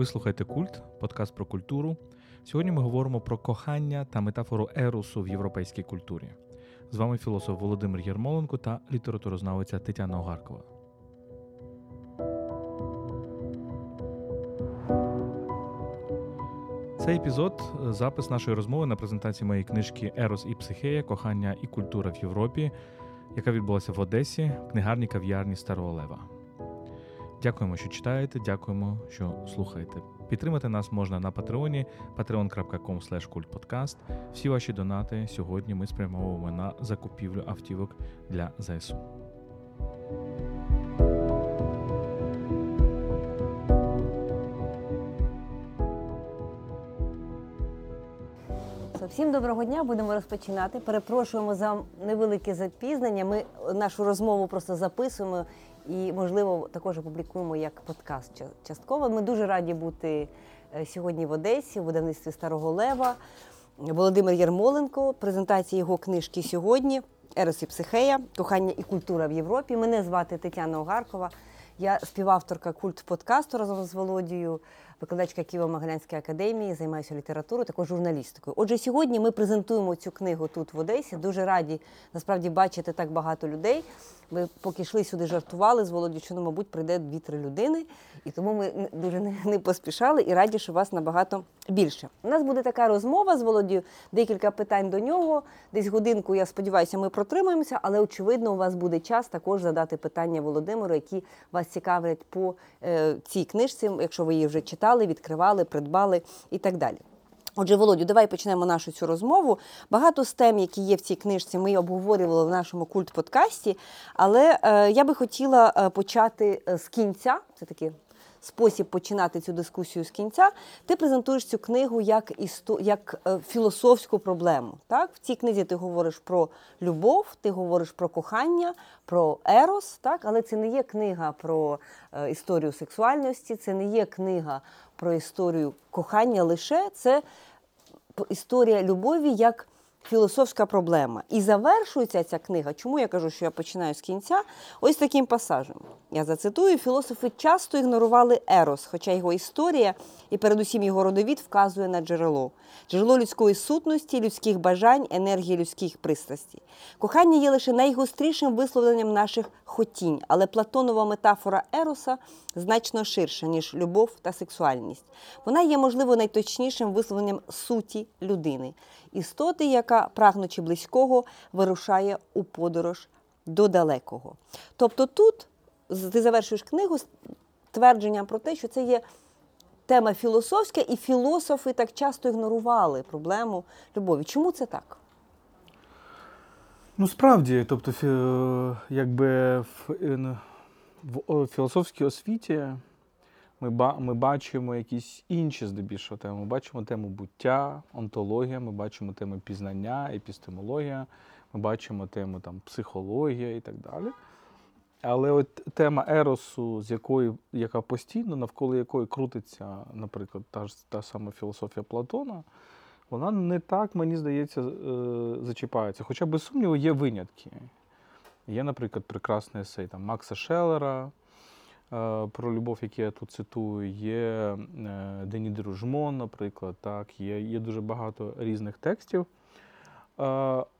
Ви слухаєте Культ, подкаст про культуру. Сьогодні ми говоримо про кохання та метафору ерусу в європейській культурі. З вами філософ Володимир Єрмоленко та літературознавиця Тетяна Огаркова. Цей епізод запис нашої розмови на презентації моєї книжки Ерос і Психея Кохання і культура в Європі, яка відбулася в Одесі в книгарні кав'ярні Старого Лева. Дякуємо, що читаєте, дякуємо, що слухаєте. Підтримати нас можна на патреоні patreon.com. Всі ваші донати сьогодні ми спрямовуємо на закупівлю автівок для ЗСУ. Всім доброго дня, будемо розпочинати. Перепрошуємо за невелике запізнення. Ми нашу розмову просто записуємо і, можливо, також опублікуємо як подкаст частково. Ми дуже раді бути е, сьогодні в Одесі, в видавництві Старого Лева. Володимир Ярмоленко, презентація його книжки сьогодні. Ерос і психея, кохання і культура в Європі. Мене звати Тетяна Огаркова. Я співавторка культ подкасту разом з Володією викладачка Києво-Могилянської академії, займаюся літературою, також журналістикою. Отже, сьогодні ми презентуємо цю книгу тут в Одесі. Дуже раді насправді бачити так багато людей. Ми поки йшли сюди, жартували з Володю, що, ну, мабуть, прийде дві-три людини, і тому ми дуже не поспішали і раді, що вас набагато більше. У нас буде така розмова з Володією, декілька питань до нього. Десь годинку, я сподіваюся, ми протримаємося, але очевидно, у вас буде час також задати питання Володимиру, які вас цікавлять по е, цій книжці, якщо ви її вже читали, відкривали, придбали і так далі. Отже, Володю, давай почнемо нашу цю розмову. Багато з тем, які є в цій книжці, ми обговорювали в нашому культ-подкасті, але е, я би хотіла е, почати е, з кінця. Це такий спосіб починати цю дискусію з кінця. Ти презентуєш цю книгу як істо... як е, філософську проблему. Так? В цій книзі ти говориш про любов, ти говориш про кохання, про ерос, так? але це не є книга про е, історію сексуальності, це не є книга про історію кохання лише це історія любові як філософська проблема. І завершується ця книга. Чому я кажу, що я починаю з кінця? Ось таким пасажем. Я зацитую: філософи часто ігнорували Ерос, хоча його історія і передусім його родовід вказує на джерело, джерело людської сутності, людських бажань, енергії людських пристрастей. Кохання є лише найгострішим висловленням наших хотінь, але Платонова метафора Ероса значно ширша, ніж любов та сексуальність. Вона є, можливо, найточнішим висловленням суті людини, істоти, яка, прагнучи близького, вирушає у подорож до далекого. Тобто тут ти завершуєш книгу з твердженням про те, що це є тема філософська, і філософи так часто ігнорували проблему любові. Чому це так? Ну, справді, тобто, якби в, е, в філософській освіті ми ми бачимо якісь інші здебільшого теми. Ми бачимо тему буття, онтологія, ми бачимо тему пізнання, епістемологія, ми бачимо тему там, психологія і так далі. Але от тема еросу, з якої, яка постійно, навколо якої крутиться, наприклад, та ж та сама філософія Платона, вона не так, мені здається, е, зачіпається. Хоча, без сумніву, є винятки. Є, наприклад, прекрасний есей там, Макса Шеллера про любов, який я тут цитую, є е, Дені Дружмон, наприклад, так, є, є дуже багато різних текстів.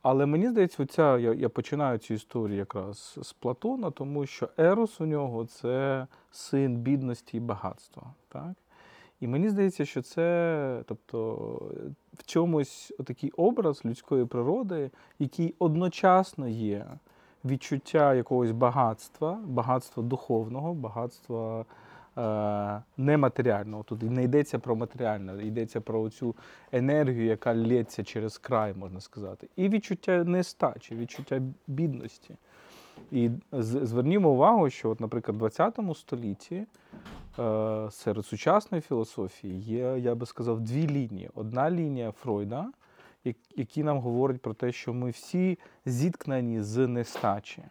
Але мені здається, оця, я я починаю цю історію якраз з Платона, тому що Ерос у нього це син бідності і багатства. Так? І мені здається, що це тобто, в чомусь такий образ людської природи, який одночасно є відчуття якогось багатства, багатства духовного, багатства Е, нематеріального. Тут не йдеться про матеріальне, йдеться про цю енергію, яка лється через край, можна сказати. І відчуття нестачі, відчуття бідності. І звернімо увагу, що, от, наприклад, в 20 столітті е, серед сучасної філософії є, я би сказав, дві лінії. Одна лінія Фройда, які нам говорять про те, що ми всі зіткнені з нестачі.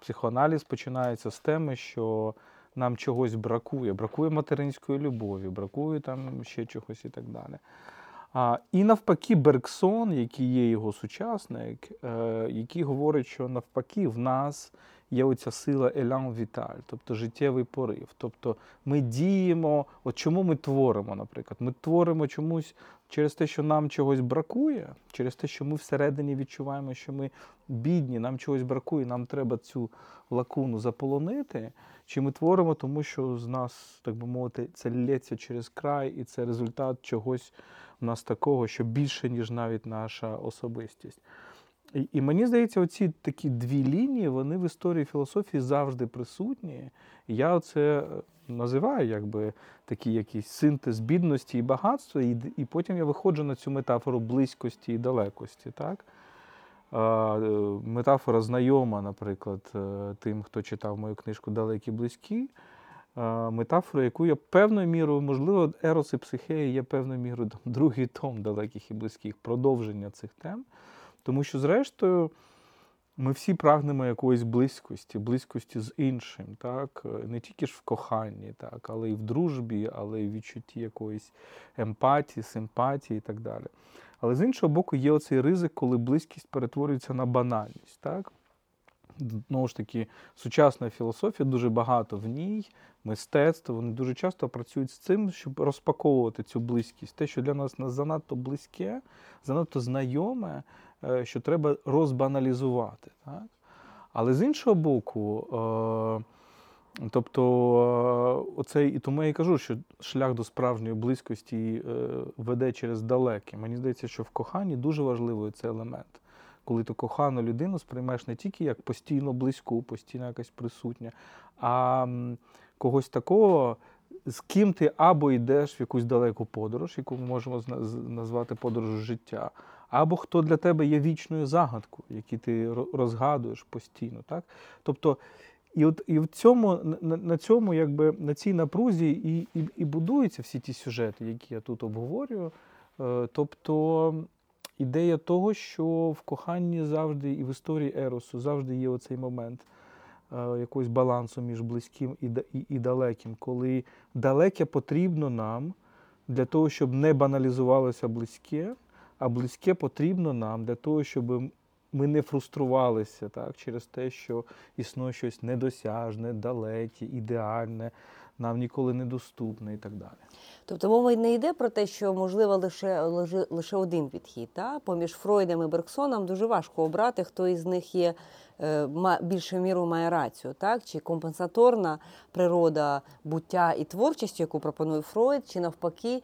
Психоаналіз починається з теми, що нам чогось бракує, бракує материнської любові, бракує там ще чогось і так далі. А, І навпаки, Бергсон, який є його сучасник, е, який говорить, що навпаки в нас є оця сила елян віталь, тобто життєвий порив. Тобто ми діємо, от чому ми творимо, наприклад. Ми творимо чомусь через те, що нам чогось бракує, через те, що ми всередині відчуваємо, що ми бідні, нам чогось бракує, нам треба цю лакуну заполонити. Чи ми творимо, тому що з нас, так би мовити, це лється через край, і це результат чогось у нас такого, що більше, ніж навіть наша особистість. І, і мені здається, оці такі дві лінії, вони в історії філософії завжди присутні. Я це називаю якби такий якийсь синтез бідності і багатства, і і потім я виходжу на цю метафору близькості і далекості. Так? Метафора знайома, наприклад, е, тим, хто читав мою книжку Далекі близькі. Метафора, яку я певною мірою, можливо, Ерос і Психея є певною мірою другий том далеких і близьких, продовження цих тем. Тому що, зрештою, ми всі прагнемо якоїсь близькості, близькості з іншим, так? не тільки ж в коханні, так? але й в дружбі, але й в відчутті якоїсь емпатії, симпатії і так далі. Але з іншого боку, є оцей ризик, коли близькість перетворюється на банальність. Так? Знову ж таки, сучасна філософія, дуже багато в ній, мистецтво, вони дуже часто працюють з цим, щоб розпаковувати цю близькість. Те, що для нас занадто близьке, занадто знайоме, е, що треба розбаналізувати. Так? Але з іншого боку, е, тобто, е, оцей, і тому я і кажу, що шлях до справжньої близькості веде через далеке. Мені здається, що в коханні дуже важливий цей елемент коли ти кохану людину сприймаєш не тільки як постійно близьку, постійно якась присутня, а когось такого, з ким ти або йдеш в якусь далеку подорож, яку ми можемо назвати подорож життя, або хто для тебе є вічною загадкою, яку ти розгадуєш постійно. Так? Тобто, і от і в цьому, на, на цьому, якби на цій напрузі і, і, і будуються всі ті сюжети, які я тут обговорюю. Е, тобто ідея того, що в коханні завжди і в історії Еросу завжди є оцей момент е, якогось балансу між близьким і, далеким, коли далеке потрібно нам для того, щоб не баналізувалося близьке, а близьке потрібно нам для того, щоб ми не фруструвалися так, через те, що існує щось недосяжне, далеке, ідеальне, нам ніколи недоступне і так далі. Тобто мова не йде про те, що можливо лише лише один підхід. Та? Поміж Фройдом і Бергсоном дуже важко обрати, хто із них є більшою мірою має рацію, так чи компенсаторна природа буття і творчості, яку пропонує Фройд, чи навпаки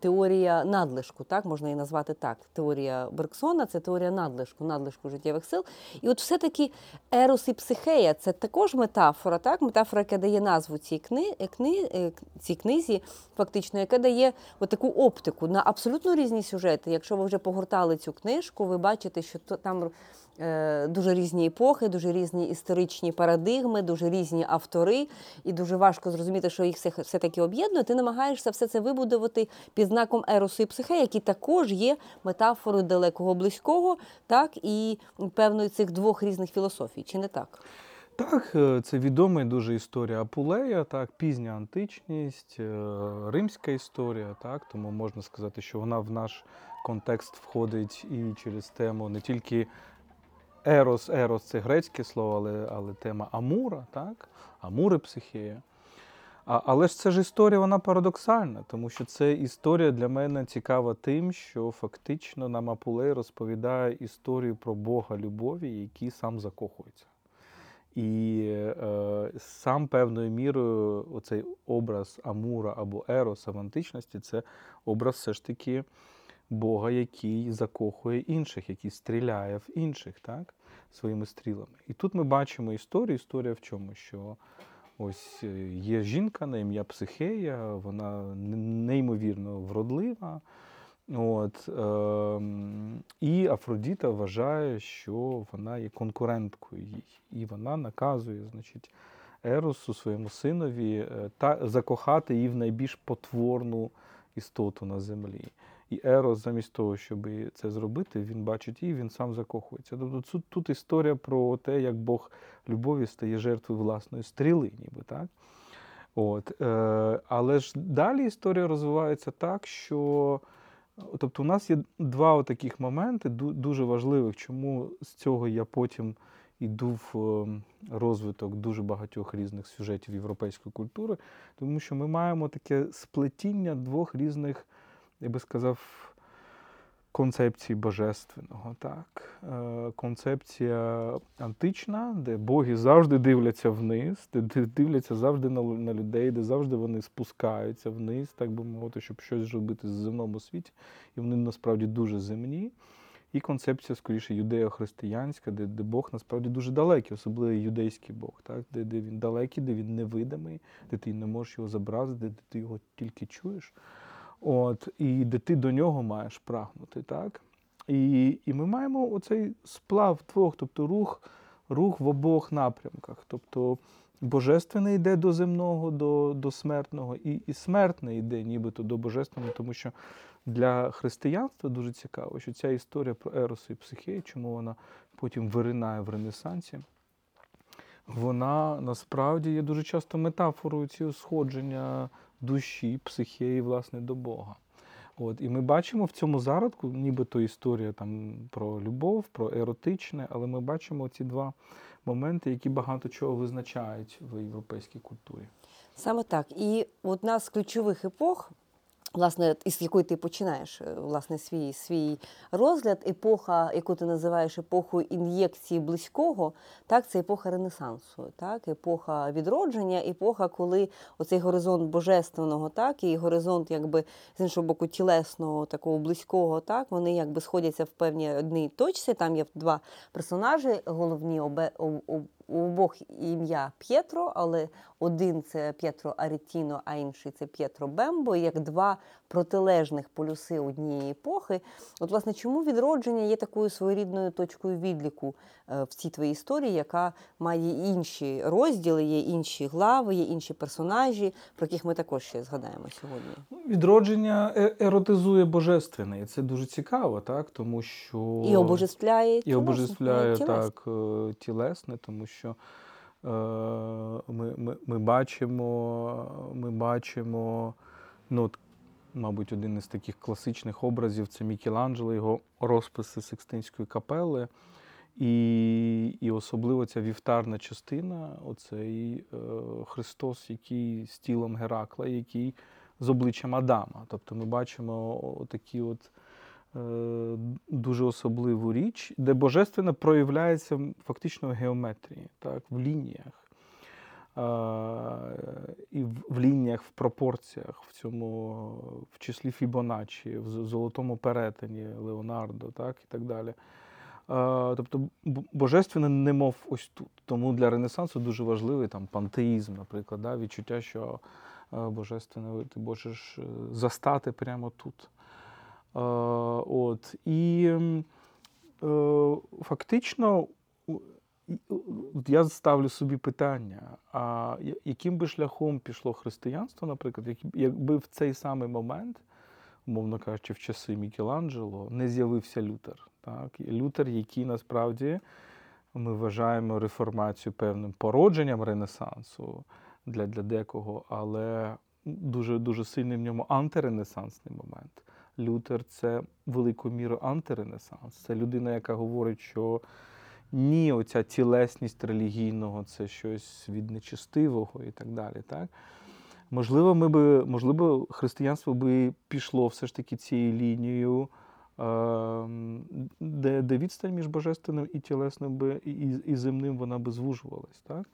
теорія надлишку, так можна її назвати так. Теорія Бергсона це теорія надлишку, надлишку життєвих сил. І от все-таки ерос і психея це також метафора, так, метафора, яка дає назву цій кни, кни, е, цій книзі, фактично, яка дає таку оптику на абсолютно різні сюжети. Якщо ви вже погортали цю книжку, ви бачите, що там. Е, дуже різні епохи, дуже різні історичні парадигми, дуже різні автори, і дуже важко зрозуміти, що їх все, таки об'єднує. Ти намагаєшся все це вибудувати під знаком еросу і психе, які також є метафорою далекого близького, так і певною цих двох різних філософій, чи не так? Так, е, це відома дуже історія Апулея, так, пізня античність, е, римська історія, так, тому можна сказати, що вона в наш контекст входить і через тему не тільки Ерос, ерос це грецьке слово, але але тема Амура, так? Амури психія. А, Але ж це ж історія, вона парадоксальна, тому що це історія для мене цікава тим, що фактично нам Апулей розповідає історію про Бога любові, який сам закохується. І е, сам певною мірою оцей образ Амура або Ероса в античності це образ все ж таки. Бога, який закохує інших, який стріляє в інших, так, своїми стрілами. І тут ми бачимо історію. Історія в чому? Що ось е, є жінка на ім'я Психея, вона неймовірно вродлива. От, е, І Афродіта вважає, що вона є конкуренткою їй. І вона наказує, значить, Еросу своєму синові е, та закохати її в найбільш потворну істоту на землі. І Ерос, замість того, щоб це зробити, він бачить її, він сам закохується. Тобто тут, тут історія про те, як Бог любові стає жертвою власної стріли, ніби так. От, е, Але ж далі історія розвивається так, що тобто у нас є два таких моменти, дуже важливих, чому з цього я потім йду в е, розвиток дуже багатьох різних сюжетів європейської культури, тому що ми маємо таке сплетіння двох різних, я би сказав, концепції божественного. Так? Е, Концепція антична, де боги завжди дивляться вниз, де дивляться завжди на людей, де завжди вони спускаються вниз, так би мовити, щоб щось робити в земному світі. І вони насправді дуже земні. І концепція, скоріше, юдео-християнська, де де Бог насправді дуже далекий, особливо юдейський Бог, так? де де він далекий, де він невидимий, де ти не можеш його зобразити, де ти його тільки чуєш. От, І де ти до нього маєш прагнути. так? І і ми маємо оцей сплав двох, тобто рух рух в обох напрямках. Тобто Божественне йде до земного, до до смертного, і і смертне йде нібито до божественного, тому що для християнства дуже цікаво, що ця історія про Еросу і Психею, чому вона потім виринає в Ренесансі, вона насправді є дуже часто метафорою цього сходження душі, психеї, власне, до Бога. От, І ми бачимо в цьому зародку, нібито історія там про любов, про еротичне, але ми бачимо ці два моменти, які багато чого визначають в європейській культурі. Саме так. І одна з ключових епох Власне, із якої ти починаєш е, власне свій свій розгляд, епоха, яку ти називаєш епохою ін'єкції близького, так це епоха Ренесансу, так, епоха відродження, епоха, коли оцей горизонт божественного, так, і горизонт, якби з іншого боку, тілесного, такого близького, так, вони якби сходяться в певній одній точці. Там є два персонажі, головні обе, у обох ім'я П'єтро, але один це П'єтро Арітіно, а інший це П'єтро Бембо, як два протилежних полюси однієї епохи. От, власне, чому відродження є такою своєрідною точкою відліку е, в цій твоїй історії, яка має інші розділи, є інші глави, є інші персонажі, про яких ми також ще згадаємо сьогодні? Ну, відродження е, еротизує божественне, і це дуже цікаво, так тому що і обожествляє і обожествляє так е, тілесне, тому що. Ми ми, ми бачимо, ми бачимо ну, мабуть, один із таких класичних образів це Мікеланджело, його розписи Секстинської капели. І і особливо ця вівтарна частина, оцей е, Христос, який з тілом Геракла, який з обличчям Адама. Тобто ми бачимо такі от е, дуже особливу річ, де божественне проявляється фактично в геометрії, так, в лініях і в лініях, в пропорціях, в цьому, в числі Фібоначчі, в золотому перетині Леонардо, так і так далі. Тобто божественне немов ось тут. Тому для Ренесансу дуже важливий там пантеїзм, наприклад, да? відчуття, що божественне ти можеш е, застати прямо тут. От. І е, фактично я ставлю собі питання: а яким би шляхом пішло християнство, наприклад, якби в цей самий момент, умовно кажучи, в часи Мікеланджело, не з'явився Лютер. Так? Лютер, який насправді ми вважаємо реформацію певним породженням Ренесансу для для декого, але дуже дуже сильний в ньому антиренесансний момент. Лютер це великою мірою антиренесанс. Це людина, яка говорить, що ні, оця тілесність релігійного це щось від нечистивого і так далі. Так? Можливо, ми би, можливо, християнство би пішло все ж таки цією лінією, ем, де де відстань між божественним і тілесним би, і, і земним вона би звужувалась. Так?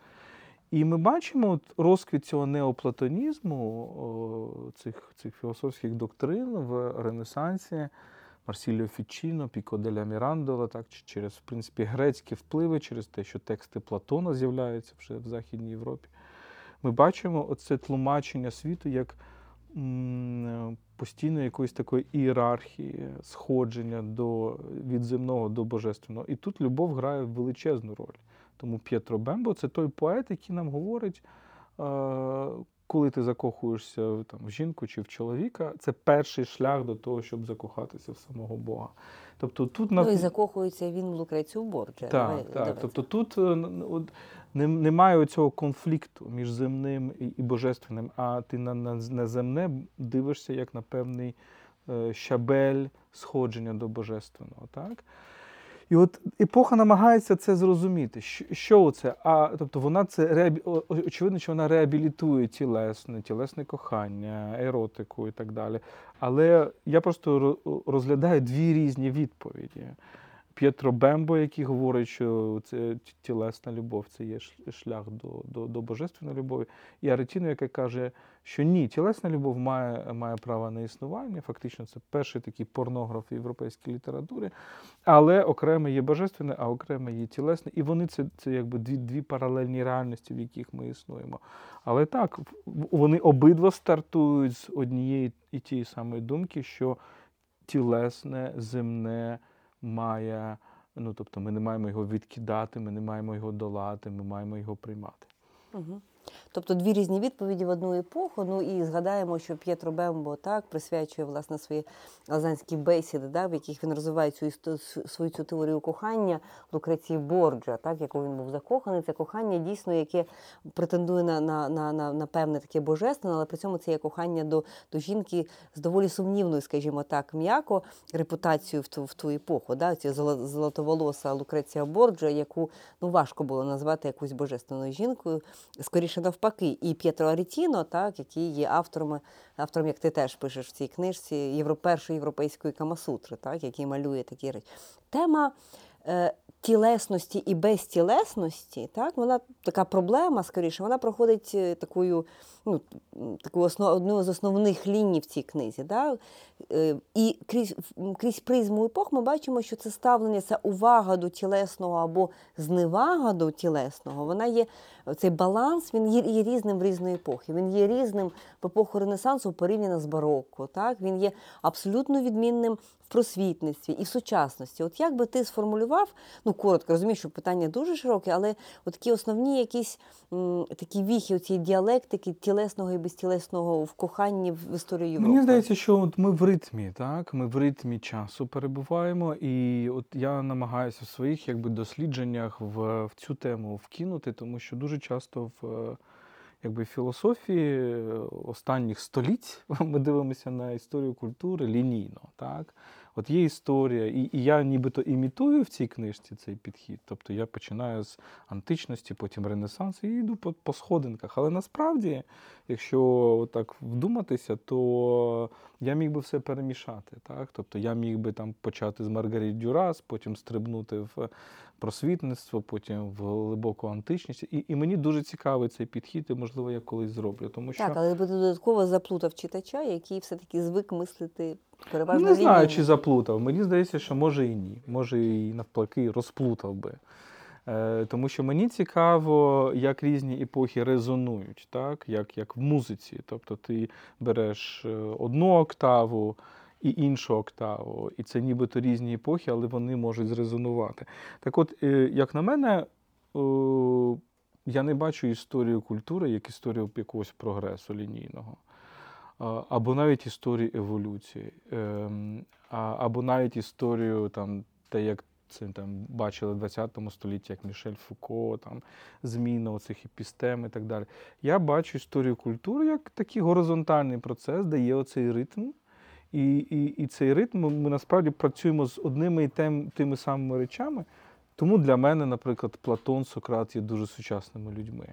І ми бачимо от розквіт цього неоплатонізму, цих, цих філософських доктрин в Ренесансі. Марсіліо Фічіно, Піко деля Мірандола, так, через в принципі, грецькі впливи, через те, що тексти Платона з'являються вже в Західній Європі. Ми бачимо оце тлумачення світу як постійно якоїсь такої ієрархії, сходження до, від земного до божественного. І тут любов грає величезну роль. Тому П'єтро Бембо це той поет, який нам говорить коли ти закохуєшся там, в жінку чи в чоловіка, це перший шлях до того, щоб закохатися в самого Бога. Тобто тут Ну і закохується він в Лукрецію Борджа. Так, Давай, так. Тобто тут е, от, немає цього конфлікту між земним і божественним, а ти на, на, на земне дивишся як на певний е, щабель сходження до божественного. так? І от епоха намагається це зрозуміти. Що це? А тобто вона це очевидно, що вона реабілітує тілесне, тілесне кохання, еротику і так далі. Але я просто розглядаю дві різні відповіді. П'єтро Бембо, який говорить, що це тілесна любов, це є шлях до до, до божественної любові, і Аретіно, яка каже, що ні, тілесна любов має має право на існування. Фактично, це перший такий порнограф європейської літератури, але окремо є божественне, а окремо є тілесне. І вони це це якби дві дві паралельні реальності, в яких ми існуємо. Але так, вони обидва стартують з однієї і тієї самої думки, що тілесне, земне має, ну тобто ми не маємо його відкидати, ми не маємо його долати, ми маємо його приймати. Угу. Тобто дві різні відповіді в одну епоху. Ну і згадаємо, що П'єтро Бембо так присвячує власне свої лазанські бесіди, да, в яких він розвиває цю свою цю теорію кохання Лукреції Борджа, так яку він був закоханий. Це кохання дійсно, яке претендує на на, на, на, на певне таке божественне, але при цьому це є кохання до до жінки з доволі сумнівною, скажімо так, м'яко репутацією в ту в ту епоху. Да, Ця золотоволоса Лукреція Борджа, яку ну важко було назвати якоюсь божественною жінкою, скоріше навпаки, і П'єтро Арітіно, так, який є автором, автором, як ти теж пишеш в цій книжці, євро, першої європейської камасутри, так, який малює такі речі. Тема е, тілесності і безтілесності, так, вона така проблема, скоріше, вона проходить е, такою, ну, таку основ, одну з основних ліній в цій книзі. Так? Е, і крізь крізь призму епох ми бачимо, що це ставлення, це увага до тілесного або зневага до тілесного, вона є цей баланс, він є, є різним в різної епохи. Він є різним в епоху Ренесансу порівняно з барокко. Так? Він є абсолютно відмінним в просвітництві і в сучасності. От як би ти сформулював, ну коротко розумію, що питання дуже широке, але от такі основні якісь м, такі віхи цієї діалектики тілесного і безтілесного в коханні в історії Європи. Мені здається, що от ми в ритмі, так ми в ритмі часу перебуваємо, і от я намагаюся в своїх якби дослідженнях в, в цю тему вкинути, тому що дуже часто в якби філософії останніх століть ми дивимося на історію культури лінійно. так. От є історія, і і я нібито імітую в цій книжці цей підхід. Тобто я починаю з античності, потім Ренесансу і йду по, по сходинках. Але насправді, якщо так вдуматися, то я міг би все перемішати. Так? Тобто я міг би там почати з Маргарит Дюрас, потім стрибнути в просвітництво, потім в глибоку античність. І і мені дуже цікавий цей підхід, і можливо я колись зроблю. Тому що так, але би додатково заплутав читача, який все-таки звик мислити переважно. Не знаю, чи заплутав. Мені здається, що може і ні. Може і навпаки розплутав би. Е, тому що мені цікаво, як різні епохи резонують, так? як як в музиці. Тобто ти береш е, одну октаву і іншу октаву. І це нібито різні епохи, але вони можуть зрезонувати. Так от, е, як на мене, я не бачу історію культури як історію якогось прогресу лінійного. Або навіть історію еволюції, ем, або навіть історію там, те, як це там бачили в 20 столітті, як Мішель Фуко, там зміна оцих епістем і так далі. Я бачу історію культури як такий горизонтальний процес, де є оцей ритм. І і, і цей ритм ми насправді працюємо з одними і тим, тими самими речами. Тому для мене, наприклад, Платон, Сократ є дуже сучасними людьми.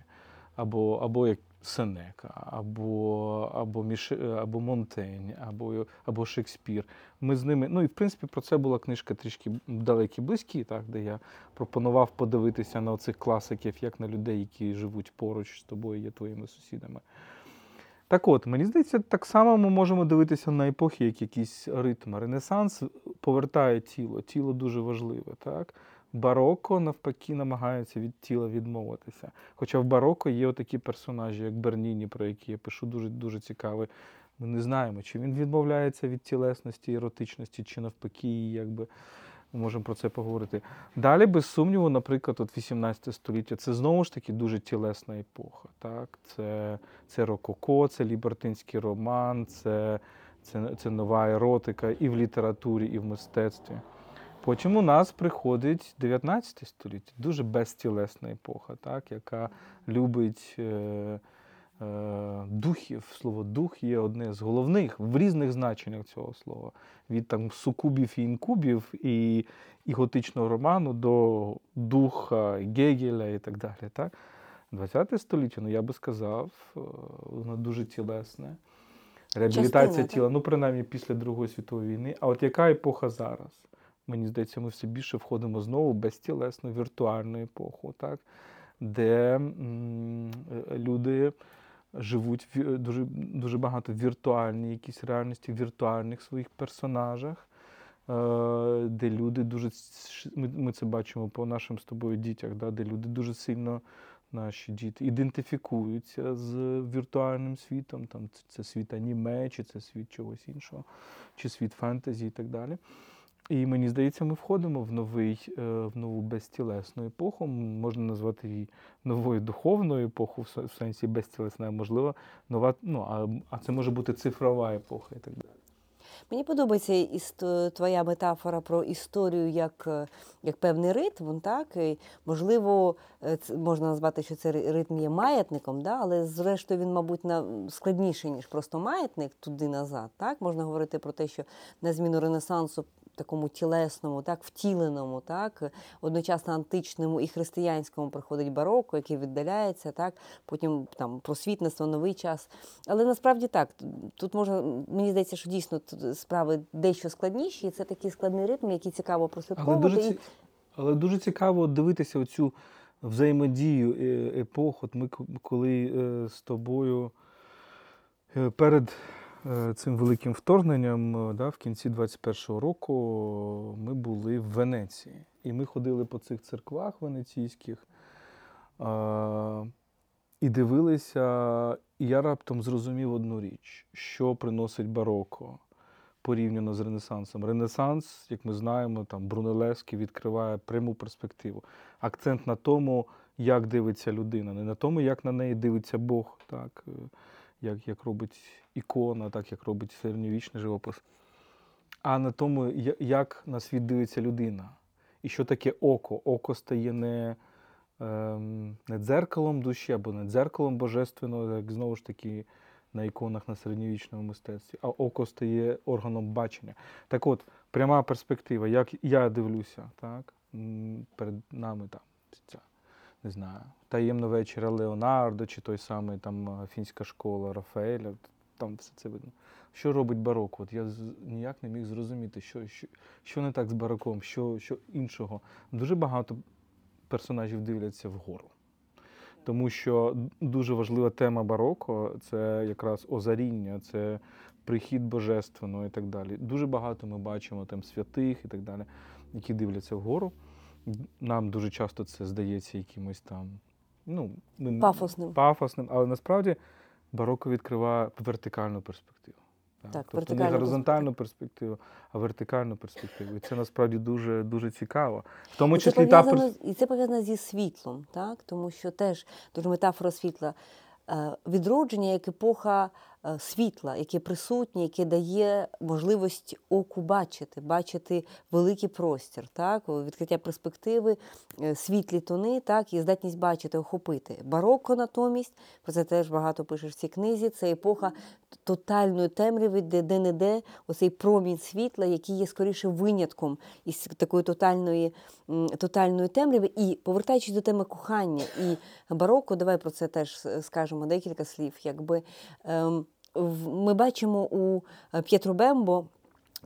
Або або як Сенека, або або, Міш... або Монтень, або або Шекспір. Ми з ними. Ну і в принципі про це була книжка трішки далекі близькі, так, де я пропонував подивитися на оцих класиків, як на людей, які живуть поруч з тобою, є твоїми сусідами. Так от, мені здається, так само ми можемо дивитися на епохи, як якісь ритми. Ренесанс повертає тіло, тіло дуже важливе. так? Бароко, навпаки, намагається від тіла відмовитися. Хоча в бароко є такі персонажі, як Берніні, про які я пишу, дуже дуже цікавий. Ми не знаємо, чи він відмовляється від тілесності, еротичності, чи навпаки, якби ми можемо про це поговорити. Далі, без сумніву, наприклад, от 18 століття це знову ж таки дуже тілесна епоха. Так? Це це рококо, це лібертинський роман, це, це, це нова еротика і в літературі, і в мистецтві. Потім у нас приходить 19 століття, дуже безтілесна епоха, так, яка любить е, духів. Слово дух є одне з головних в різних значеннях цього слова. Від там сукубів і інкубів і, і готичного роману до духа Гегеля і так далі. Так? 20 століття, ну я би сказав, е, воно дуже тілесне. Реабілітація Частина, тіла, ну принаймні після Другої світової війни. А от яка епоха зараз? Мені здається, ми все більше входимо знову в безтілесну віртуальну епоху, так? де м, е, люди живуть в дуже, дуже багато віртуальній якійсь реальності, віртуальних своїх персонажах, е, де люди дуже ми, це бачимо по нашим з тобою дітях, да, де люди дуже сильно. Наші діти ідентифікуються з віртуальним світом, там це світ аніме, чи це світ чогось іншого, чи світ фентезі і так далі. І мені здається, ми входимо в новий, е, в нову безтілесну епоху. Можна назвати її новою духовною епохою, в сенсі безтілесна, можливо, нова, ну, а, а це може бути цифрова епоха і так далі. Мені подобається твоя метафора про історію як, е, як певний ритм. Так? І, можливо, е, можна назвати, що це ри- ритм є маятником, да? але зрештою він, мабуть, складніший, ніж просто маятник туди-назад. Так? Можна говорити про те, що на зміну Ренесансу такому тілесному, так, втіленому, так, одночасно античному і християнському приходить бароко, який віддаляється, так, потім там просвітництво, новий час. Але насправді так, тут можна, мені здається, що дійсно тут справи дещо складніші, і це такий складний ритм, який цікаво Але прослідковувати. дуже, ці... Але дуже цікаво дивитися оцю взаємодію е, епох. От ми коли е, з тобою е, перед цим великим вторгненням, е, да, в кінці 21-го року, ми були в Венеції. І ми ходили по цих церквах венеційських е, і дивилися, і я раптом зрозумів одну річ, що приносить бароко порівняно з Ренесансом. Ренесанс, як ми знаємо, там Брунелевський відкриває пряму перспективу. Акцент на тому, як дивиться людина, не на тому, як на неї дивиться Бог, так, е, як, як робить ікона, так, як робить середньовічний живопис, а на тому, як на світ дивиться людина. І що таке око? Око стає не, ем, не дзеркалом душі або не дзеркалом божественного, як знову ж таки на іконах на середньовічному мистецтві, а око стає органом бачення. Так от, пряма перспектива, як я дивлюся, так, перед нами там, ця, не знаю, таємна вечеря Леонардо, чи той самий там е, фінська школа Рафаеля, там все це видно. Що робить бароко? От я ніяк не міг зрозуміти, що, що, що не так з бароком, що, що іншого. Дуже багато персонажів дивляться вгору. Тому що дуже важлива тема бароко це якраз озаріння, це прихід божественного і так далі. Дуже багато ми бачимо там святих і так далі, які дивляться вгору. Нам дуже часто це здається якимось там ну, Пафосним. пафосним, але насправді бароко відкриває вертикальну перспективу. Так, тобто не горизонтальну перспективу, а вертикальну перспективу. І це насправді дуже, дуже цікаво. В тому І це числі та пов'язано, перс- і це пов'язано зі світлом, так? тому що теж дуже метафора світла. Е, Відродження як епоха світла, яке присутнє, яке дає можливість оку бачити, бачити великий простір, так? відкриття перспективи, е, світлі тони, так? і здатність бачити, охопити. Бароко натомість, про це теж багато пишеш в цій книзі, це епоха тотальної темряви, де де-не-де оцей промінь світла, який є скоріше винятком із такої тотальної, тотальної темряви. І повертаючись до теми кохання і бароко, давай про це теж скажемо декілька слів. Якби ем, ми бачимо у е, П'єтро Бембо.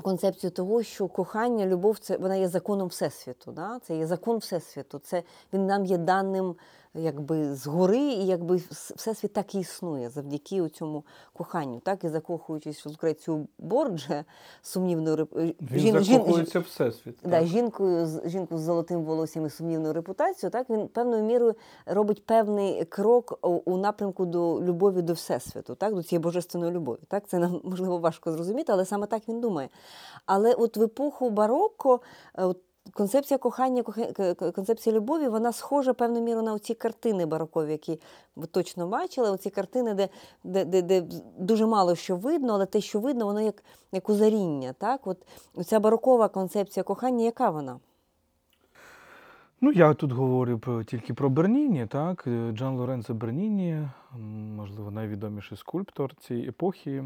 Концепцію того, що кохання, любов це вона є законом всесвіту. Да? Це є закон всесвіту. Це він нам є даним якби згори, і якби всесвіт так і існує завдяки цьому коханню. Так і закохуючись в Лукрецію Бордже, сумнівною реп- він закохується в всесвіт. Да, так. жінкою жінку з золотим волоссям і сумнівною репутацією, так він певною мірою робить певний крок у, у напрямку до любові до всесвіту, так до цієї божественної любові. Так це нам можливо важко зрозуміти, але саме так він думає. Але от в епоху бароко, е, от концепція кохання, концепція любові, вона схожа певною мірою на оці картини барокові, які ви точно бачили. Оці картини, де, де, де, де дуже мало що видно, але те, що видно, воно як, як узаріння. Так? От ця барокова концепція кохання, яка вона? Ну, я тут говорю про, тільки про Берніні, так? Е, Джан Лоренцо Берніні, можливо, найвідоміший скульптор цієї епохи,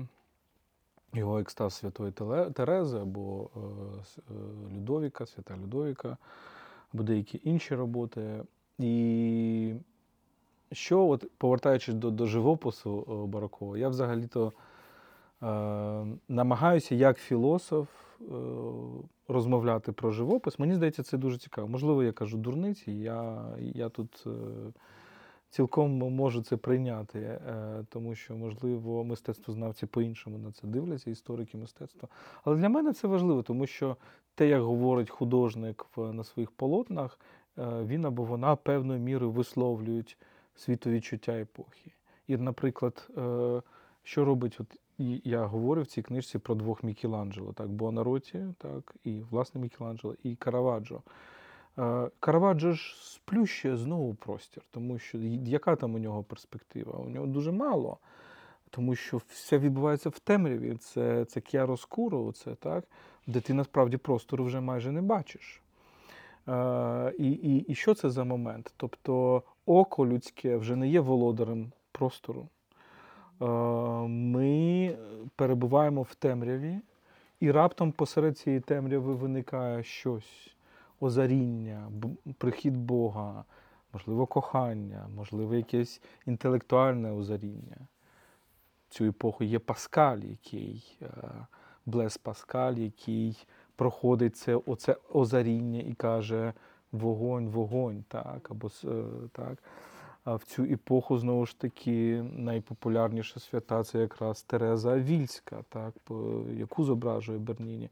його екстаз Святої Терези або е, е, Людовіка, Свята Людовіка, або деякі інші роботи. І що, от, повертаючись до до живопису е, барокового, я взагалі-то намагаюся як філософ розмовляти про живопис. Мені здається, це дуже цікаво. Можливо, я кажу дурниці, я, я тут. Цілком можу це прийняти, е, тому що, можливо, мистецтвознавці по-іншому на це дивляться, історики мистецтва. Але для мене це важливо, тому що те, як говорить художник на своїх полотнах, е, він або вона певною мірою висловлюють світовідчуття епохи. І, наприклад, е, що робить, от я говорю в цій книжці про двох Мікеланджело, так, Буонароті, так, і власне Мікеланджело, і Караваджо. Караваджо ж сплющує знову простір, тому що яка там у нього перспектива? У нього дуже мало, тому що все відбувається в темряві. Це це к'яроскуро, це так, де ти насправді простору вже майже не бачиш. І, і, І що це за момент? Тобто око людське вже не є володарем простору. Ми перебуваємо в темряві, і раптом посеред цієї темряви виникає щось озаріння, прихід Бога, можливо, кохання, можливо, якесь інтелектуальне озаріння. Цю епоху є Паскаль, який е, Блес Паскаль, який проходить це оце озаріння і каже вогонь, вогонь, так, або е, так. А в цю епоху, знову ж таки, найпопулярніша свята це якраз Тереза Авільська, так, яку зображує Берніні.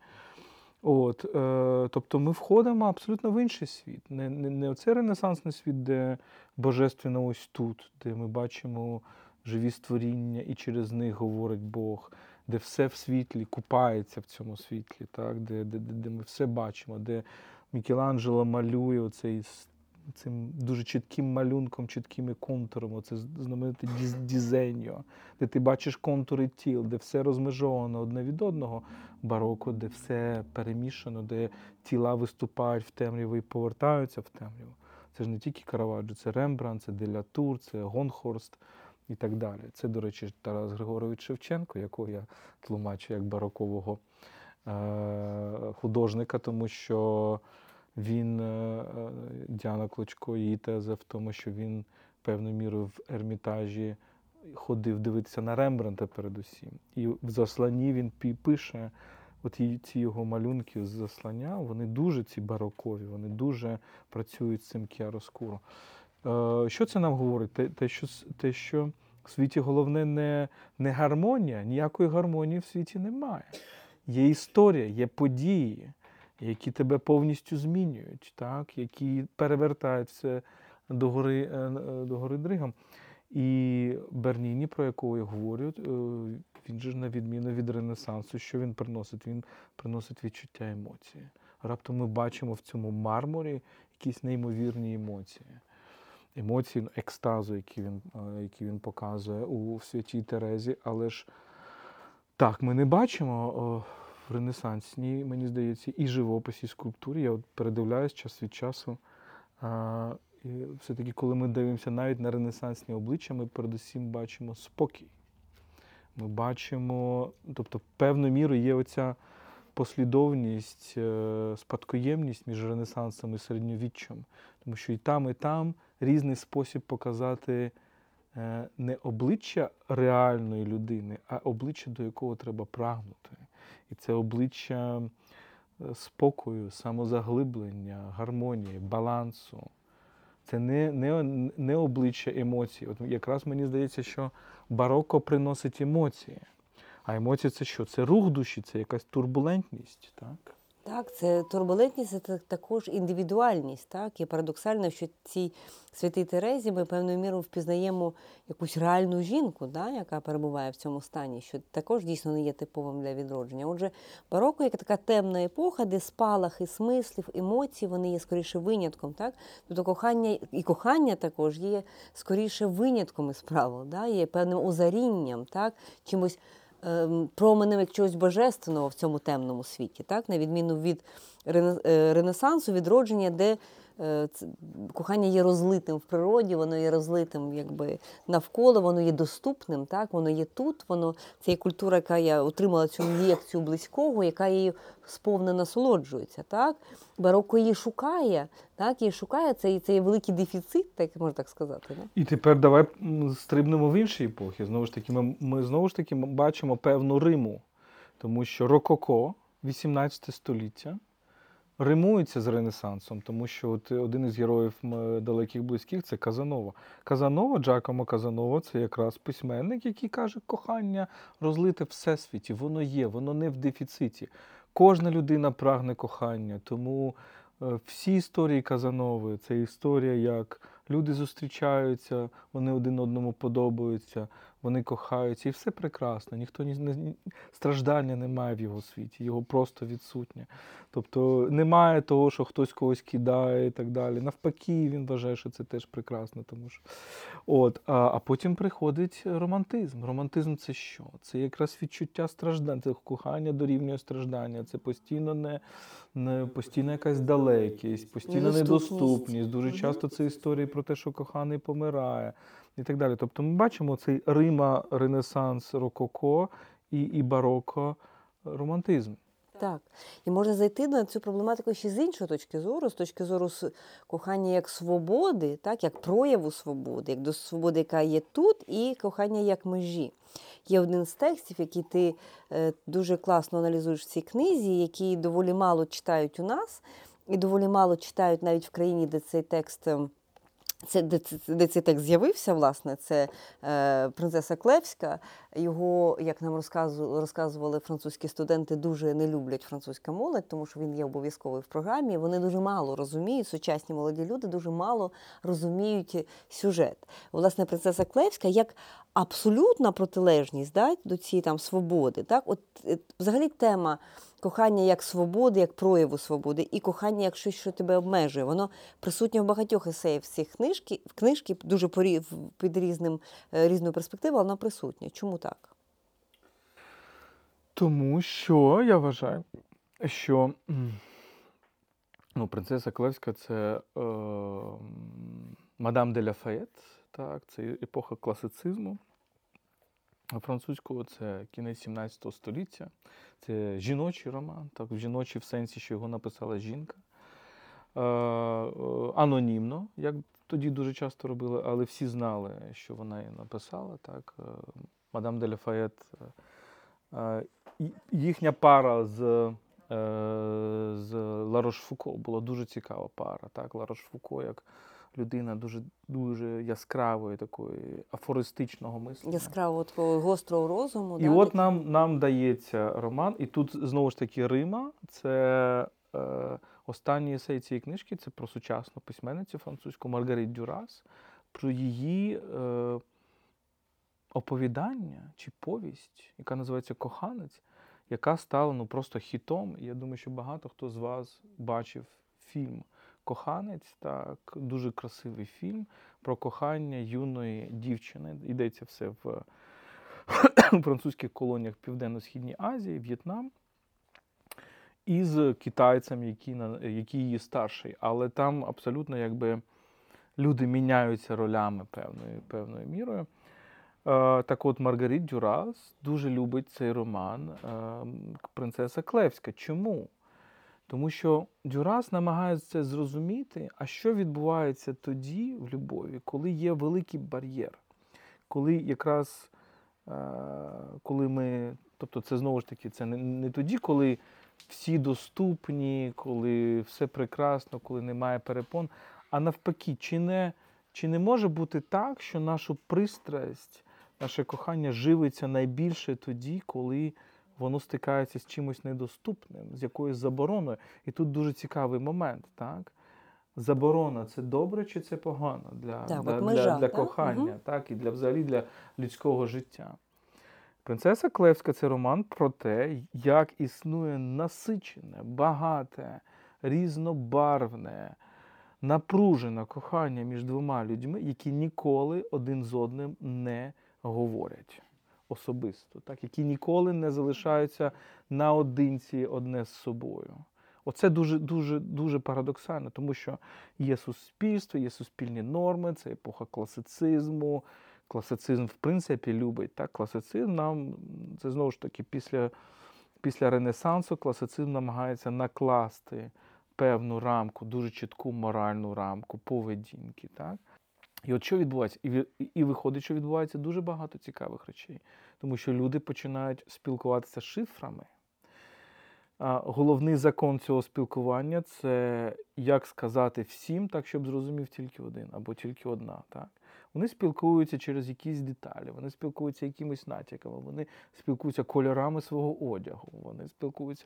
От, е, Тобто ми входимо абсолютно в інший світ. Не не, не оцей ренесансний світ, де божественно ось тут, де ми бачимо живі створіння і через них говорить Бог, де все в світлі купається в цьому світлі, так? де де, де, де ми все бачимо, де Мікеланджело малює оцей цим дуже чітким малюнком, чіткими контурами. Оце знамените дізеньо, де ти бачиш контури тіл, де все розмежовано одне від одного бароко, де все перемішано, де тіла виступають в темряву і повертаються в темряву. Це ж не тільки Караваджо, це Рембрандт, це Делятур, це Гонхорст і так далі. Це, до речі, Тарас Григорович Шевченко, якого я тлумачу як барокового е- художника, тому що. Він, е, е, Діана Клочко, її теза в тому, що він певною мірою в Ермітажі ходив дивитися на Рембранта передусім. І в засланні він пише от ці його малюнки з заслання, вони дуже ці барокові, вони дуже працюють з цим кіароскуро. Е, що це нам говорить? Те, те, що те, що в світі головне не, не гармонія, ніякої гармонії в світі немає. Є історія, є події які тебе повністю змінюють, так? які перевертають все догори, е, е, догори дригом. І Берніні, про якого я говорю, е, він же на відміну від Ренесансу, що він приносить? Він приносить відчуття емоції. Раптом ми бачимо в цьому мармурі якісь неймовірні емоції. Емоції екстазу, які він які він показує у святій Терезі. Але ж так, ми не бачимо ренесансній, мені здається, і живописі, і скульптурі. Я от передивляюсь час від часу. А, і Все-таки, коли ми дивимося навіть на ренесансні обличчя, ми передусім бачимо спокій. Ми бачимо, тобто, певною мірою є оця послідовність, е, спадкоємність між Ренесансом і середньовіччям. Тому що і там, і там різний спосіб показати е, не обличчя реальної людини, а обличчя, до якого треба прагнути. І це обличчя е, спокою, самозаглиблення, гармонії, балансу. Це не не, не обличчя емоцій. От Якраз мені здається, що бароко приносить емоції. А емоції це що? Це рух душі, це якась турбулентність. так? Так, це турбулентність, це також індивідуальність. Так? І парадоксально, що цій святій Терезі ми певною мірою впізнаємо якусь реальну жінку, да? яка перебуває в цьому стані, що також дійсно не є типовим для відродження. Отже, бароко як така темна епоха, де спалахи смислів, емоцій, вони є скоріше винятком. Так? Тобто кохання і кохання також є скоріше винятком із правил, да? є певним озарінням, так? чимось. Ем, променем якогось божественного в цьому темному світі, так? на відміну від Ренесансу, відродження, де е, кохання є розлитим в природі, воно є розлитим якби навколо, воно є доступним, так? воно є тут, воно це є культура, яка я отримала цю ін'єкцію близького, яка її сповна насолоджується. Так? Бароко її шукає, так? її шукає, це, це є великий дефіцит, так можна так сказати. Да? І тепер давай стрибнемо в інші епохи. Знову ж таки, ми, ми знову ж таки бачимо певну Риму, тому що Рококо, 18 століття, римується з Ренесансом, тому що от один із героїв далеких близьких це Казанова. Казанова, Джакомо Казанова, це якраз письменник, який каже, кохання розлите всесвіті, воно є, воно не в дефіциті. Кожна людина прагне кохання, тому е, всі історії Казанови це історія, як люди зустрічаються, вони один одному подобаються, вони кохаються, і все прекрасно. Ніхто ні, не, страждання немає в його світі, його просто відсутнє. Тобто немає того, що хтось когось кидає і так далі. Навпаки, він вважає, що це теж прекрасно. Тому що... От, а, а потім приходить романтизм. Романтизм це що? Це якраз відчуття страждань, це кохання дорівнює страждання, це постійно не, не постійна якась далекість, постійна Недоступність. недоступність. Дуже часто це історії про те, що коханий помирає і так далі. Тобто ми бачимо цей Рима, Ренесанс, Рококо і, і бароко романтизм. Так. І можна зайти на цю проблематику ще з іншої точки зору, з точки зору кохання як свободи, так, як прояву свободи, як до свободи, яка є тут, і кохання як межі. Є один з текстів, який ти е, дуже класно аналізуєш в цій книзі, який доволі мало читають у нас, і доволі мало читають навіть в країні, де цей текст. Це, де, це- текст з'явився, власне, це е, принцеса Клевська. Його, як нам розказу, розказували французькі студенти, дуже не люблять французька молодь, тому що він є обов'язковий в програмі. Вони дуже мало розуміють, сучасні молоді люди дуже мало розуміють сюжет. Власне, принцеса Клевська як абсолютна протилежність да, до цієї там свободи. Так? От, е, взагалі тема кохання як свободи, як прояву свободи, і кохання як щось, що тебе обмежує. Воно присутнє в багатьох есеїв цих книжки, книжки дуже під різним, е, різною перспективою, але воно присутнє. Чому так? Тому що я вважаю, що ну, принцеса Клевська це е, мадам де Ляфаєт, так, це епоха класицизму. Французького це кінець 17 століття, це жіночий роман, так, жіночий в сенсі, що його написала жінка. Е, анонімно, як тоді дуже часто робили, але всі знали, що вона її написала. Так. Е, Мадам де Ляфаєт. е, їхня пара з, з Ларош Фуко була дуже цікава пара. Так? Ларош Фуко як людина дуже, дуже яскравої, такої афористичного мислення. Яскравого такого гострого розуму. І да, от нам, нам дається роман, і тут знову ж таки Рима. Це е, останній есей цієї книжки це про сучасну письменницю французьку Маргарит Дюрас, про її е, оповідання чи повість, яка називається Коханець, яка стала ну, просто хітом. І я думаю, що багато хто з вас бачив фільм Коханець, так, дуже красивий фільм про кохання юної дівчини. Йдеться все в французьких колоніях Південно-Східній Азії, В'єтнам. Із китайцем, який, який її старший. Але там абсолютно якби люди міняються ролями певною, певною мірою. Е, так от Маргарит Дюрас дуже любить цей роман е, Принцеса Клевська. Чому? Тому що Дюрас намагається зрозуміти, а що відбувається тоді в любові, коли є великий бар'єр, коли якраз е, коли ми, тобто це знову ж таки, це не, не тоді, коли всі доступні, коли все прекрасно, коли немає перепон, а навпаки, чи не, чи не може бути так, що нашу пристрасть, наше кохання живиться найбільше тоді, коли воно стикається з чимось недоступним, з якоюсь забороною. І тут дуже цікавий момент, так? Заборона це добре чи це погано для, Так, для, межа, для, для так? кохання, Мгм. так, і для взагалі для людського життя. Принцеса Клевська це роман про те, як існує насичене, багате, різнобарвне, напружене кохання між двома людьми, які ніколи один з одним не говорять особисто, так? які ніколи не залишаються наодинці одне з собою. Оце дуже дуже дуже парадоксально, тому що є суспільство, є суспільні норми, це епоха класицизму. Класицизм, в принципі, любить. Так? Класицизм нам це знову ж таки після після Ренесансу класицизм намагається накласти певну рамку, дуже чітку моральну рамку поведінки. Так? І от що відбувається? І і виходить, що відбувається дуже багато цікавих речей, тому що люди починають спілкуватися шифрами. А Головний закон цього спілкування це як сказати всім, так, щоб зрозумів тільки один або тільки одна. Так? Вони спілкуються через якісь деталі, вони спілкуються якимись натяками, вони спілкуються кольорами свого одягу, вони спілкуються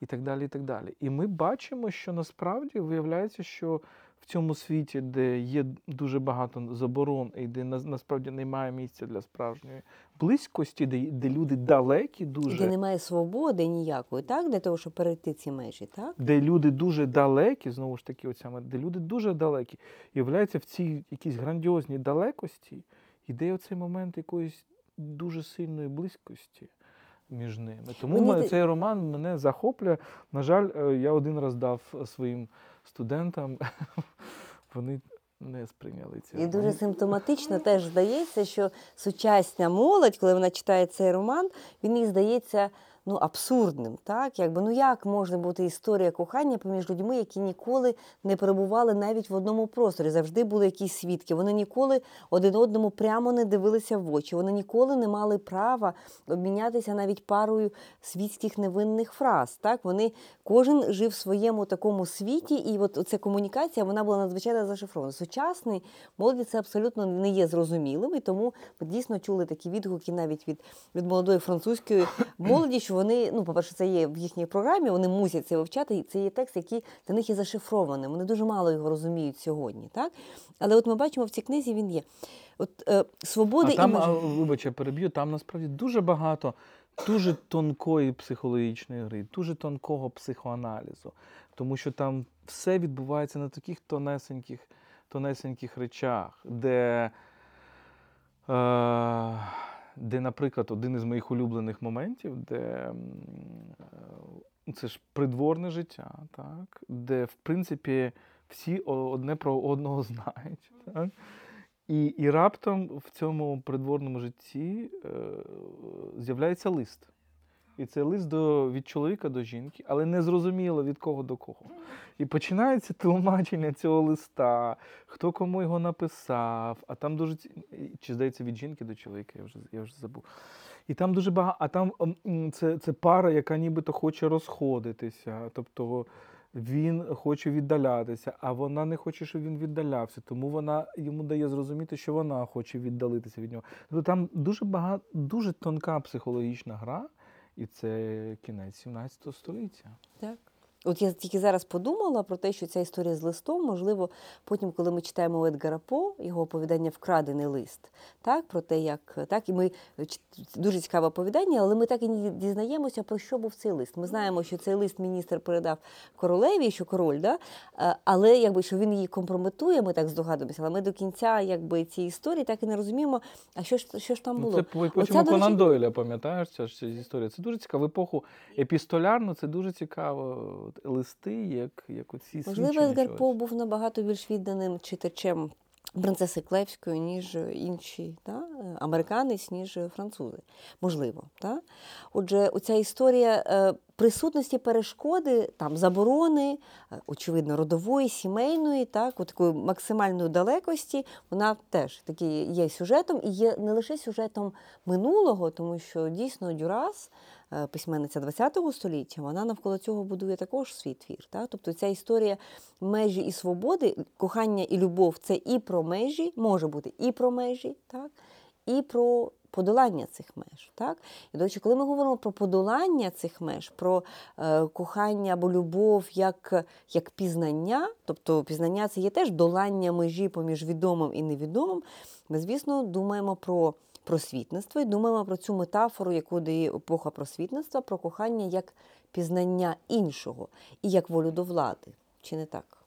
і так далі. І так далі. І ми бачимо, що насправді виявляється, що в цьому світі, де є дуже багато заборон, і де насправді немає місця для справжньої близькості, де де люди далекі, дуже де немає свободи ніякої, так для того, щоб перейти ці межі, так де люди дуже далекі, знову ж таки, оця де люди дуже далекі, і виявляється в цій якійсь грандіозній далекості, йде оцей момент якоїсь дуже сильної близькості. Між ними. Тому Мені... цей роман мене захоплює. На жаль, е, я один раз дав своїм студентам, вони не сприйняли це. І дуже симптоматично теж здається, що сучасна молодь, коли вона читає цей роман, він їй здається ну, абсурдним. Так? Якби, Ну як може бути історія кохання поміж людьми, які ніколи не перебували навіть в одному просторі, завжди були якісь свідки. Вони ніколи один одному прямо не дивилися в очі. Вони ніколи не мали права обмінятися навіть парою світських невинних фраз. Так? Вони Кожен жив в своєму такому світі, і от ця комунікація вона була надзвичайно зашифрована. Сучасний молоді це абсолютно не є зрозумілим, і тому ми дійсно чули такі відгуки навіть від від молодої французької молоді, що вони, ну, по-перше, це є в їхній програмі, вони мусять це вивчати, і це є текст, який для них є зашифрований. Вони дуже мало його розуміють сьогодні. так? Але от ми бачимо в цій книзі він є. От е, свободи а там, і межі... вибач, я переб'ю, там насправді дуже багато дуже тонкої психологічної гри, дуже тонкого психоаналізу, тому що там все відбувається на таких тонесеньких тонесеньких речах, де, е, де, наприклад, один із моїх улюблених моментів, де е, це ж придворне життя, так, де, в принципі, всі одне про одного знають. Так? І і раптом в цьому придворному житті е, з'являється лист. І це лист до, від чоловіка до жінки, але не зрозуміло від кого до кого. І починається тлумачення цього листа, хто кому його написав, а там дуже чи здається від жінки до чоловіка, я вже я вже забув. І там дуже багато, а там це це пара, яка нібито хоче розходитися. Тобто він хоче віддалятися, а вона не хоче, щоб він віддалявся. Тому вона йому дає зрозуміти, що вона хоче віддалитися від нього. Тобто там дуже багато, дуже тонка психологічна гра, і це кінець 17 століття. Так. От я тільки зараз подумала про те, що ця історія з листом, можливо, потім, коли ми читаємо у Едгара По, його оповідання Вкрадений лист, так, про те, як так, і ми дуже цікаве оповідання, але ми так і не дізнаємося, про що був цей лист. Ми знаємо, що цей лист міністр передав королеві, що король, да? але якби що він її компрометує, ми так здогадуємося, але ми до кінця якби, цієї історії так і не розуміємо, а що ж що ж там ну, було. Це потім Конан Дойля, пам'ятаєш ця ж історія. Це дуже цікаво. В епоху епістолярну це дуже цікаво листи, як як оці Можливо, Едгар По був набагато більш відданим читачем принцеси Клевської, ніж інші та? Американець, ніж французи. Можливо. Та? Отже, оця історія е, присутності перешкоди, там заборони, е, очевидно, родової, сімейної, так, от такої максимальної далекості, вона теж таки є сюжетом і є не лише сюжетом минулого, тому що дійсно Дюрас. Е, письменниця ХХ століття, вона навколо цього будує також свій твір. Так? Тобто ця історія межі і свободи, кохання і любов це і про межі, може бути і про межі, так? І про подолання цих меж. Так? І, до речі, коли ми говоримо про подолання цих меж, про е, кохання або любов як як пізнання, тобто пізнання це є теж долання межі поміж відомим і невідомим, ми, звісно, думаємо про просвітництво і думаємо про цю метафору, яку дає епоха просвітництва, про кохання як пізнання іншого і як волю до влади. Чи не так?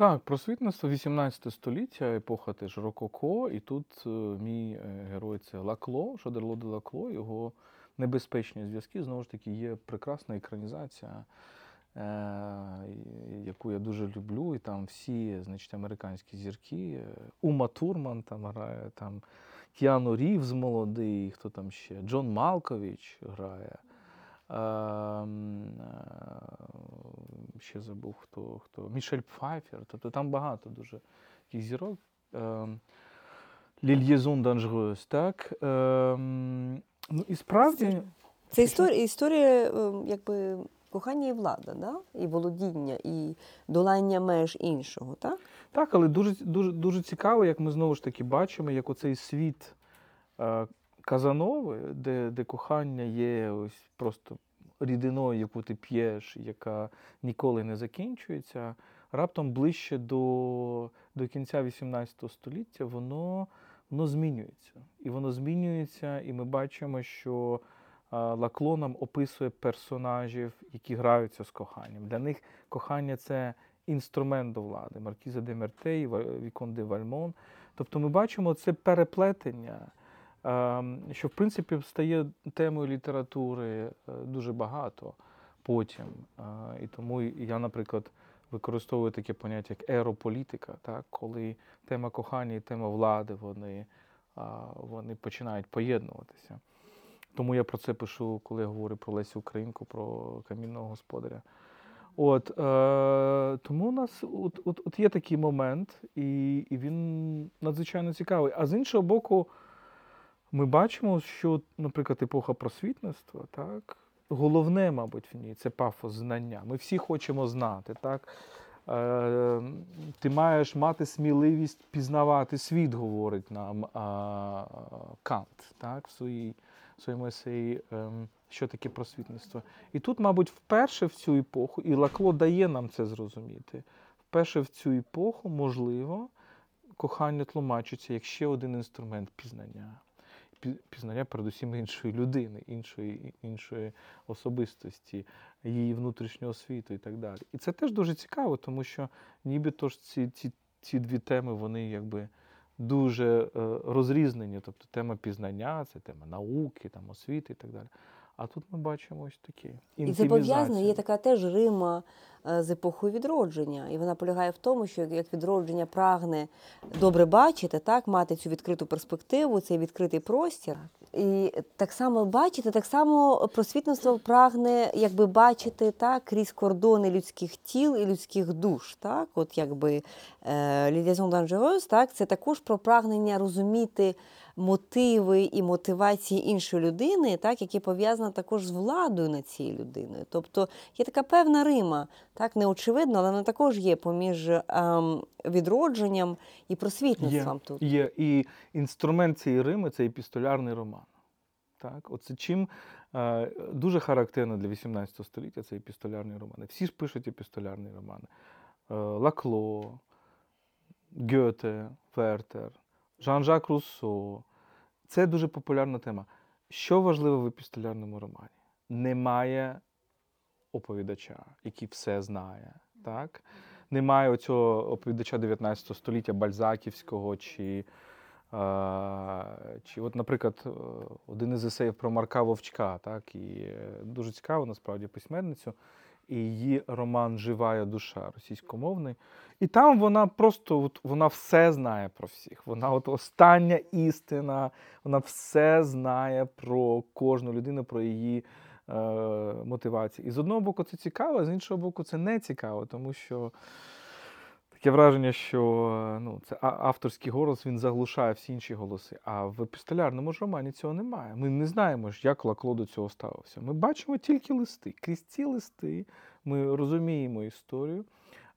Так, просвітництво 18 століття, епоха теж Рококо, і тут е, мій е, герой це Лакло, Шодерло де Лакло, його небезпечні зв'язки. Знову ж таки, є прекрасна екранізація яку я дуже люблю, і там всі значить, американські зірки. Ума Турман там грає, там Кіану Рівз молодий, хто там ще, Джон Малкович грає. Ем, ще забув хто хто. Мішель Пфайфер. Тобто там багато дуже таких зірок. Ем, Лільєзун Данжгос, так. Ем, ну і справді. Це історія, історія якби кохання і влада, да? і володіння, і долання меж іншого, так? Так, але дуже дуже, дуже цікаво, як ми знову ж таки бачимо, як оцей світ е, Казанови, де де кохання є ось просто рідиною, яку ти п'єш, яка ніколи не закінчується, раптом ближче до до кінця XVIII століття воно воно змінюється. І воно змінюється, і ми бачимо, що Лакло нам описує персонажів, які граються з коханням. Для них кохання це інструмент до влади. Маркіза де Мертей, Вікон де Вальмон. Тобто ми бачимо це переплетення, що в принципі стає темою літератури е, дуже багато потім. І тому я, наприклад, використовую таке поняття, як ерополітика, так? коли тема кохання і тема влади вони, вони починають поєднуватися. Тому я про це пишу, коли я говорю про Лесю Українку, про камінного господаря. От, е, Тому у нас от, от, от є такий момент, і і він надзвичайно цікавий. А з іншого боку, ми бачимо, що, наприклад, епоха просвітництва, так, головне, мабуть, в ній це пафос знання. Ми всі хочемо знати. так. Е, Ти маєш мати сміливість пізнавати світ, говорить нам Кант так, в своїй своєму есеї, ем, що таке просвітництво. І тут, мабуть, вперше в цю епоху, і Лакло дає нам це зрозуміти, вперше в цю епоху, можливо, кохання тлумачиться як ще один інструмент пізнання. Пізнання, передусім, іншої людини, іншої іншої особистості, її внутрішнього світу і так далі. І це теж дуже цікаво, тому що нібито ж ці ці, ці дві теми, вони якби дуже е, розрізнені. Тобто тема пізнання, це тема науки, там, освіти і так далі. А тут ми бачимо ось такі. І це пов'язано, є така теж Рима е, з епохою відродження. І вона полягає в тому, що як відродження прагне добре бачити, так, мати цю відкриту перспективу, цей відкритий простір. І так само бачити, так само просвітництво прагне якби бачити так крізь кордони людських тіл і людських душ. Так, от якби Лідязон Данжерос, так, це також про прагнення розуміти мотиви і мотивації іншої людини, так, які пов'язані також з владою над цією людиною. Тобто є така певна Рима, так неочевидно, але вона також є поміж ем, відродженням і просвітництвом є, тут. Є і інструмент цієї Рими це епістолярний роман. Так, Оце чим е, дуже характерно для 18 століття це епістолярні романи. Всі ж пишуть епістолярні романи. Е, Лакло, Гьоте, Вертер, Жан-Жак Руссо. Це дуже популярна тема. Що важливо в епістолярному романі? Немає оповідача, який все знає. Так? Немає оцього оповідача 19 століття Бальзаківського чи чи от, наприклад, е, один із есеїв про Марка Вовчка, так, і е, дуже цікаво, насправді, письменницю, і її роман Живая душа російськомовний. І там вона просто от, вона все знає про всіх. Вона от остання істина, вона все знає про кожну людину, про її е, мотивації. І з одного боку, це цікаво, а з іншого боку, це не цікаво, тому що. Таке враження, що ну, це авторський голос він заглушає всі інші голоси. А в епістолярному ж романі цього немає. Ми не знаємо, як Лакло до цього ставився. Ми бачимо тільки листи. Крізь ці листи ми розуміємо історію,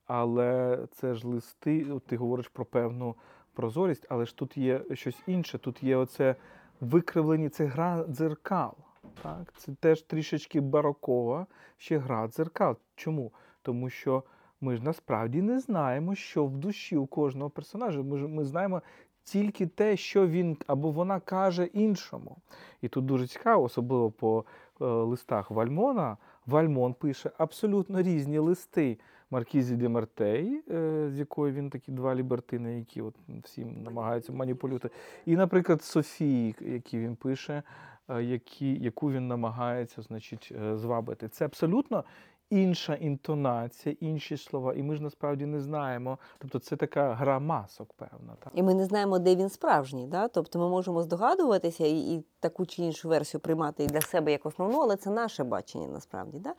але це ж листи, ти говориш про певну прозорість, але ж тут є щось інше. Тут є оце викривлені, це гра дзеркал. Так? Це теж трішечки барокова ще гра дзеркал. Чому? Тому що. Ми ж насправді не знаємо, що в душі у кожного персонажа. Ми ж ми знаємо тільки те, що він або вона каже іншому. І тут дуже цікаво, особливо по е, листах Вальмона. Вальмон пише абсолютно різні листи Маркізі де Мартей, е, з якої він такі два лібертини, які от всім намагаються маніпулювати. І, наприклад, Софії, які він пише, е, які, яку він намагається значить, е, звабити. Це абсолютно інша інтонація, інші слова, і ми ж насправді не знаємо. Тобто це така гра масок, певна. Так? І ми не знаємо, де він справжній. Да? Тобто ми можемо здогадуватися і, і таку чи іншу версію приймати і для себе як основну, але це наше бачення насправді. Да?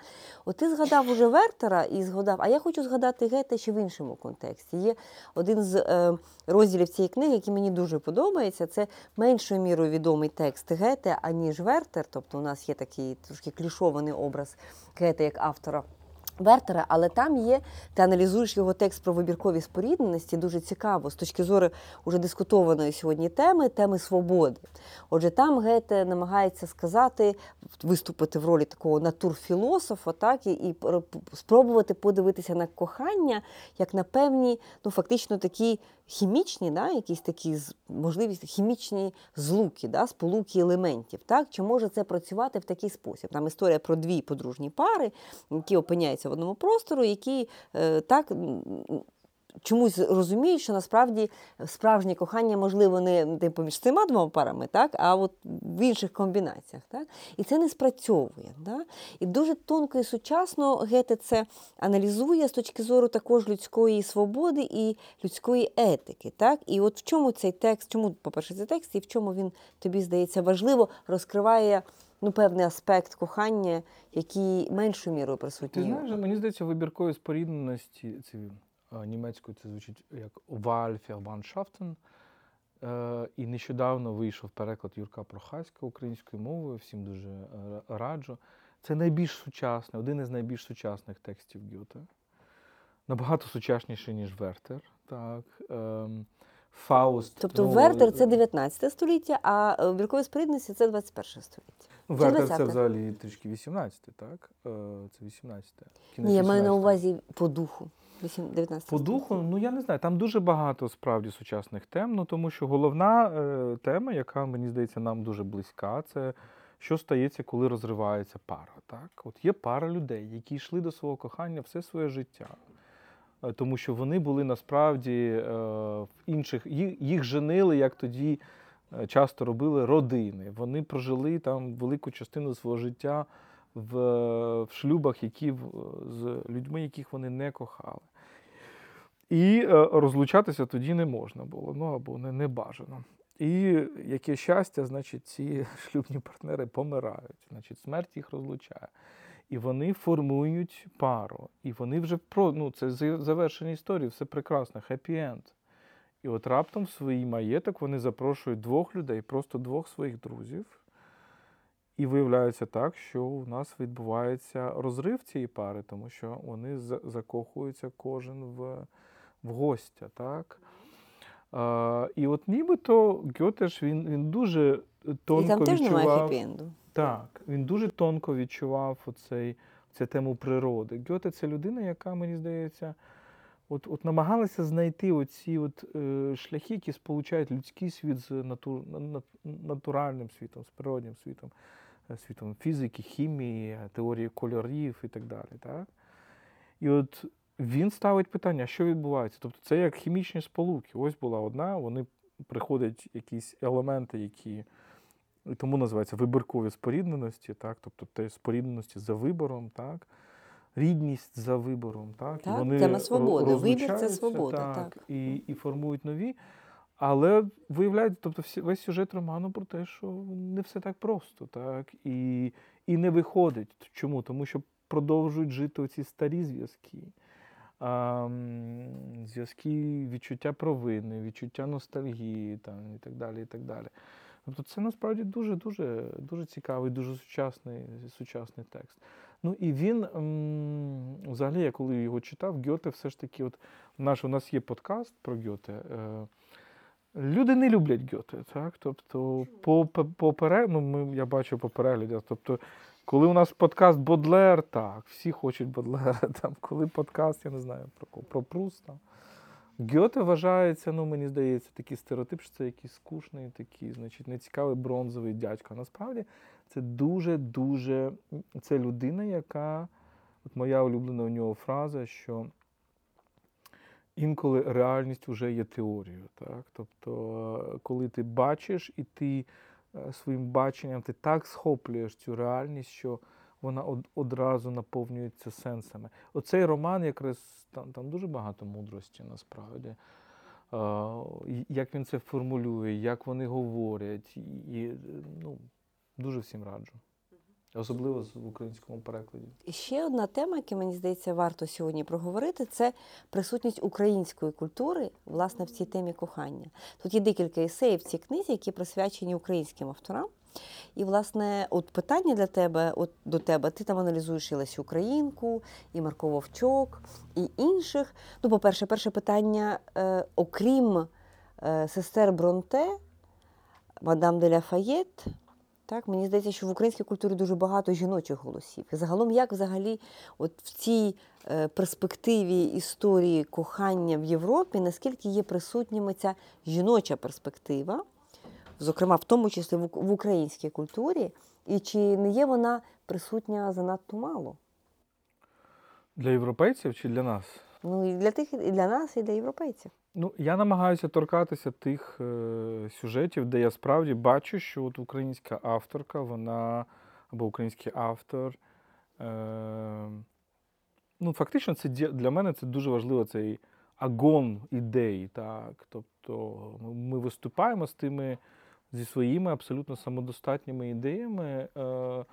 От ти згадав уже Вертера і згадав, а я хочу згадати Гете ще в іншому контексті. Є один з е, розділів цієї книги, який мені дуже подобається. Це меншою мірою відомий текст Гете, аніж Вертер. Тобто у нас є такий трошки клішований образ Гете як автора. Вертера, але там є, ти аналізуєш його текст про вибіркові спорідненості, дуже цікаво з точки зору уже дискутованої сьогодні теми, теми свободи. Отже, там Гете намагається сказати, виступити в ролі такого натурфілософа, так, і, і спробувати подивитися на кохання як на певні, ну фактично такі хімічні, да, якісь такі можливість, хімічні злуки, да, сполуки елементів. Так? Чи може це працювати в такий спосіб? Там історія про дві подружні пари, які опиняються в одному простору, які е, так чомусь розуміють, що насправді справжнє кохання можливо не типу, між цими двома парами, так, а от в інших комбінаціях. Так? І це не спрацьовує. Так? І дуже тонко і сучасно Гете це аналізує з точки зору також людської свободи і людської етики. Так? І от в чому цей текст, чому, по-перше, цей текст, і в чому він тобі здається важливо, розкриває. Ну, певний аспект кохання, який меншою мірою присутній. Ти знаєш, мені здається, вибіркові спорідненості це Німецькою це звучить як Wahlverwandtschaften. Е, і нещодавно вийшов переклад Юрка Прохаська українською мовою, всім дуже е, раджу. Це найбільш сучасний, один із найбільш сучасних текстів Гюте. Набагато сучасніший, ніж Вертер. Так. Ем, Фауст. Тобто ну, Вертер це 19 століття, а віркові спорідності це 21 століття. Вертер це взагалі трішки 18, так? Е, це 18. Ні, я маю на увазі по духу. 19 По духу, ну я не знаю, там дуже багато справді сучасних тем, ну тому що головна е, тема, яка мені здається нам дуже близька, це що стається, коли розривається пара. Так, от є пара людей, які йшли до свого кохання все своє життя. Е, тому що вони були насправді е, в інших, їх, женили, як тоді е, часто робили родини. Вони прожили там велику частину свого життя в, в шлюбах, які з людьми, яких вони не кохали. І розлучатися тоді не можна було, ну або не, не бажано. І яке щастя, значить, ці шлюбні партнери помирають, значить, смерть їх розлучає. І вони формують пару. І вони вже про ну, це завершення історії, все прекрасно, хеппі-енд. І от раптом в свій маєток вони запрошують двох людей, просто двох своїх друзів. І виявляється так, що у нас відбувається розрив цієї пари, тому що вони закохуються кожен в в гостя. так? А, І от нібито Гьотеш він він дуже тонко І там теж відчував. немає хеппі-енду. Так, він дуже тонко відчував оцей, цю тему природи. Гьоте це людина, яка, мені здається, от от намагалася знайти оці от, е, шляхи, які сполучають людський світ з натур, натуральним світом, з природнім світом, е, світом фізики, хімії, теорії кольорів і так далі. Так? І от він ставить питання, що відбувається. Тобто це як хімічні сполуки. Ось була одна, вони приходять якісь елементи, які тому називаються вибіркові спорідненості, так? тобто те спорідненості за вибором, так? рідність за вибором. Так? так і вони Тема свободи. Вибір це свобода. Так, так. І, і формують нові. Але виявляється, тобто весь сюжет роману про те, що не все так просто, так? І і не виходить. Чому? Тому що продовжують жити оці старі зв'язки зв'язки відчуття провини, відчуття ностальгії там, і так далі. і так далі. Тобто це насправді дуже-дуже дуже цікавий, дуже сучасний сучасний текст. Ну і він, взагалі, я коли його читав, Гьоте все ж таки, от наш, у нас є подкаст про Гьоте. Е, люди не люблять Гьоте, так? Тобто, по, по, пере... ну, ми, я бачу по переглядах, тобто коли у нас подкаст Бодлер, так, всі хочуть Бодлера. Там, Коли подкаст, я не знаю, про про Пруста. Гьоте вважається, ну мені здається, такий стереотип, що це якийсь скучний, такий, значить, нецікавий бронзовий дядько. Насправді це дуже-дуже це людина, яка, от моя улюблена у нього фраза, що інколи реальність вже є теорією. Так? Тобто, коли ти бачиш і ти Е, своїм баченням, ти так схоплюєш цю реальність, що вона одразу наповнюється сенсами. Оцей роман якраз там, там дуже багато мудрості насправді. Як він це формулює, як вони говорять, і ну, дуже всім раджу. Особливо в українському перекладі. І ще одна тема, яка мені здається, варто сьогодні проговорити, це присутність української культури власне в цій темі кохання. Тут є декілька есеїв в цій книзі, які присвячені українським авторам. І, власне, от питання для тебе, от до тебе, ти там аналізуєш і Лесю Українку, і Марко Вовчок, і інших. Ну, по-перше, перше питання, е, окрім е, сестер Бронте, мадам де Ляфаєт, так, мені здається, що в українській культурі дуже багато жіночих голосів. І загалом, як взагалі, от в цій е, перспективі історії кохання в Європі, наскільки є присутніми ця жіноча перспектива? Зокрема, в тому числі в українській культурі, і чи не є вона присутня занадто мало? Для європейців чи для нас? Ну, і для тих, і для нас, і для європейців. Ну, я намагаюся торкатися тих е, сюжетів, де я справді бачу, що от українська авторка, вона або український автор. Е, Ну, фактично, це для мене це дуже важливо цей агон ідей. так. Тобто ми виступаємо з тими зі своїми абсолютно самодостатніми ідеями, е,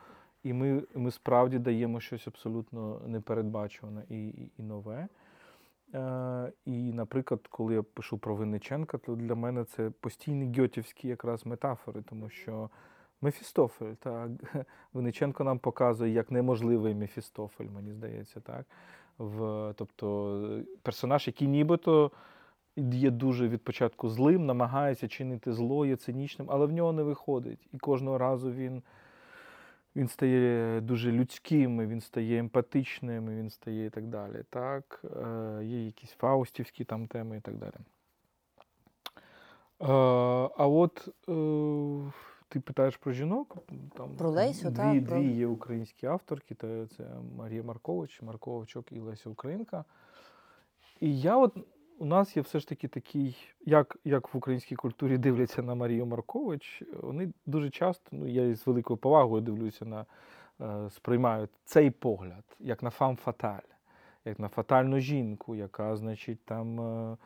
і ми ми справді даємо щось абсолютно непередбачуване і, і, і нове. Е, і, наприклад, коли я пишу про Винниченка, то для мене це постійні гьотівські якраз метафори, тому що Мефістофель, так, Винниченко нам показує як неможливий Мефістофель, мені здається, так. В, Тобто персонаж, який нібито є дуже від початку злим, намагається чинити зло, є цинічним, але в нього не виходить. І кожного разу він він стає дуже людським, він стає емпатичним, він стає і так далі. Так? Е, Є якісь фаустівські там теми і так далі. Е, а от е, ти питаєш про жінок? Там Про Лесю, дві, так. Дві є українські авторки, це Марія Маркович, Марко Овчок і Леся Українка. І я от у нас є все ж таки такий, як як в українській культурі дивляться на Марію Маркович, вони дуже часто, ну я з великою повагою дивлюся на е, сприймають цей погляд, як на фам фаталь, як на фатальну жінку, яка, значить, там е,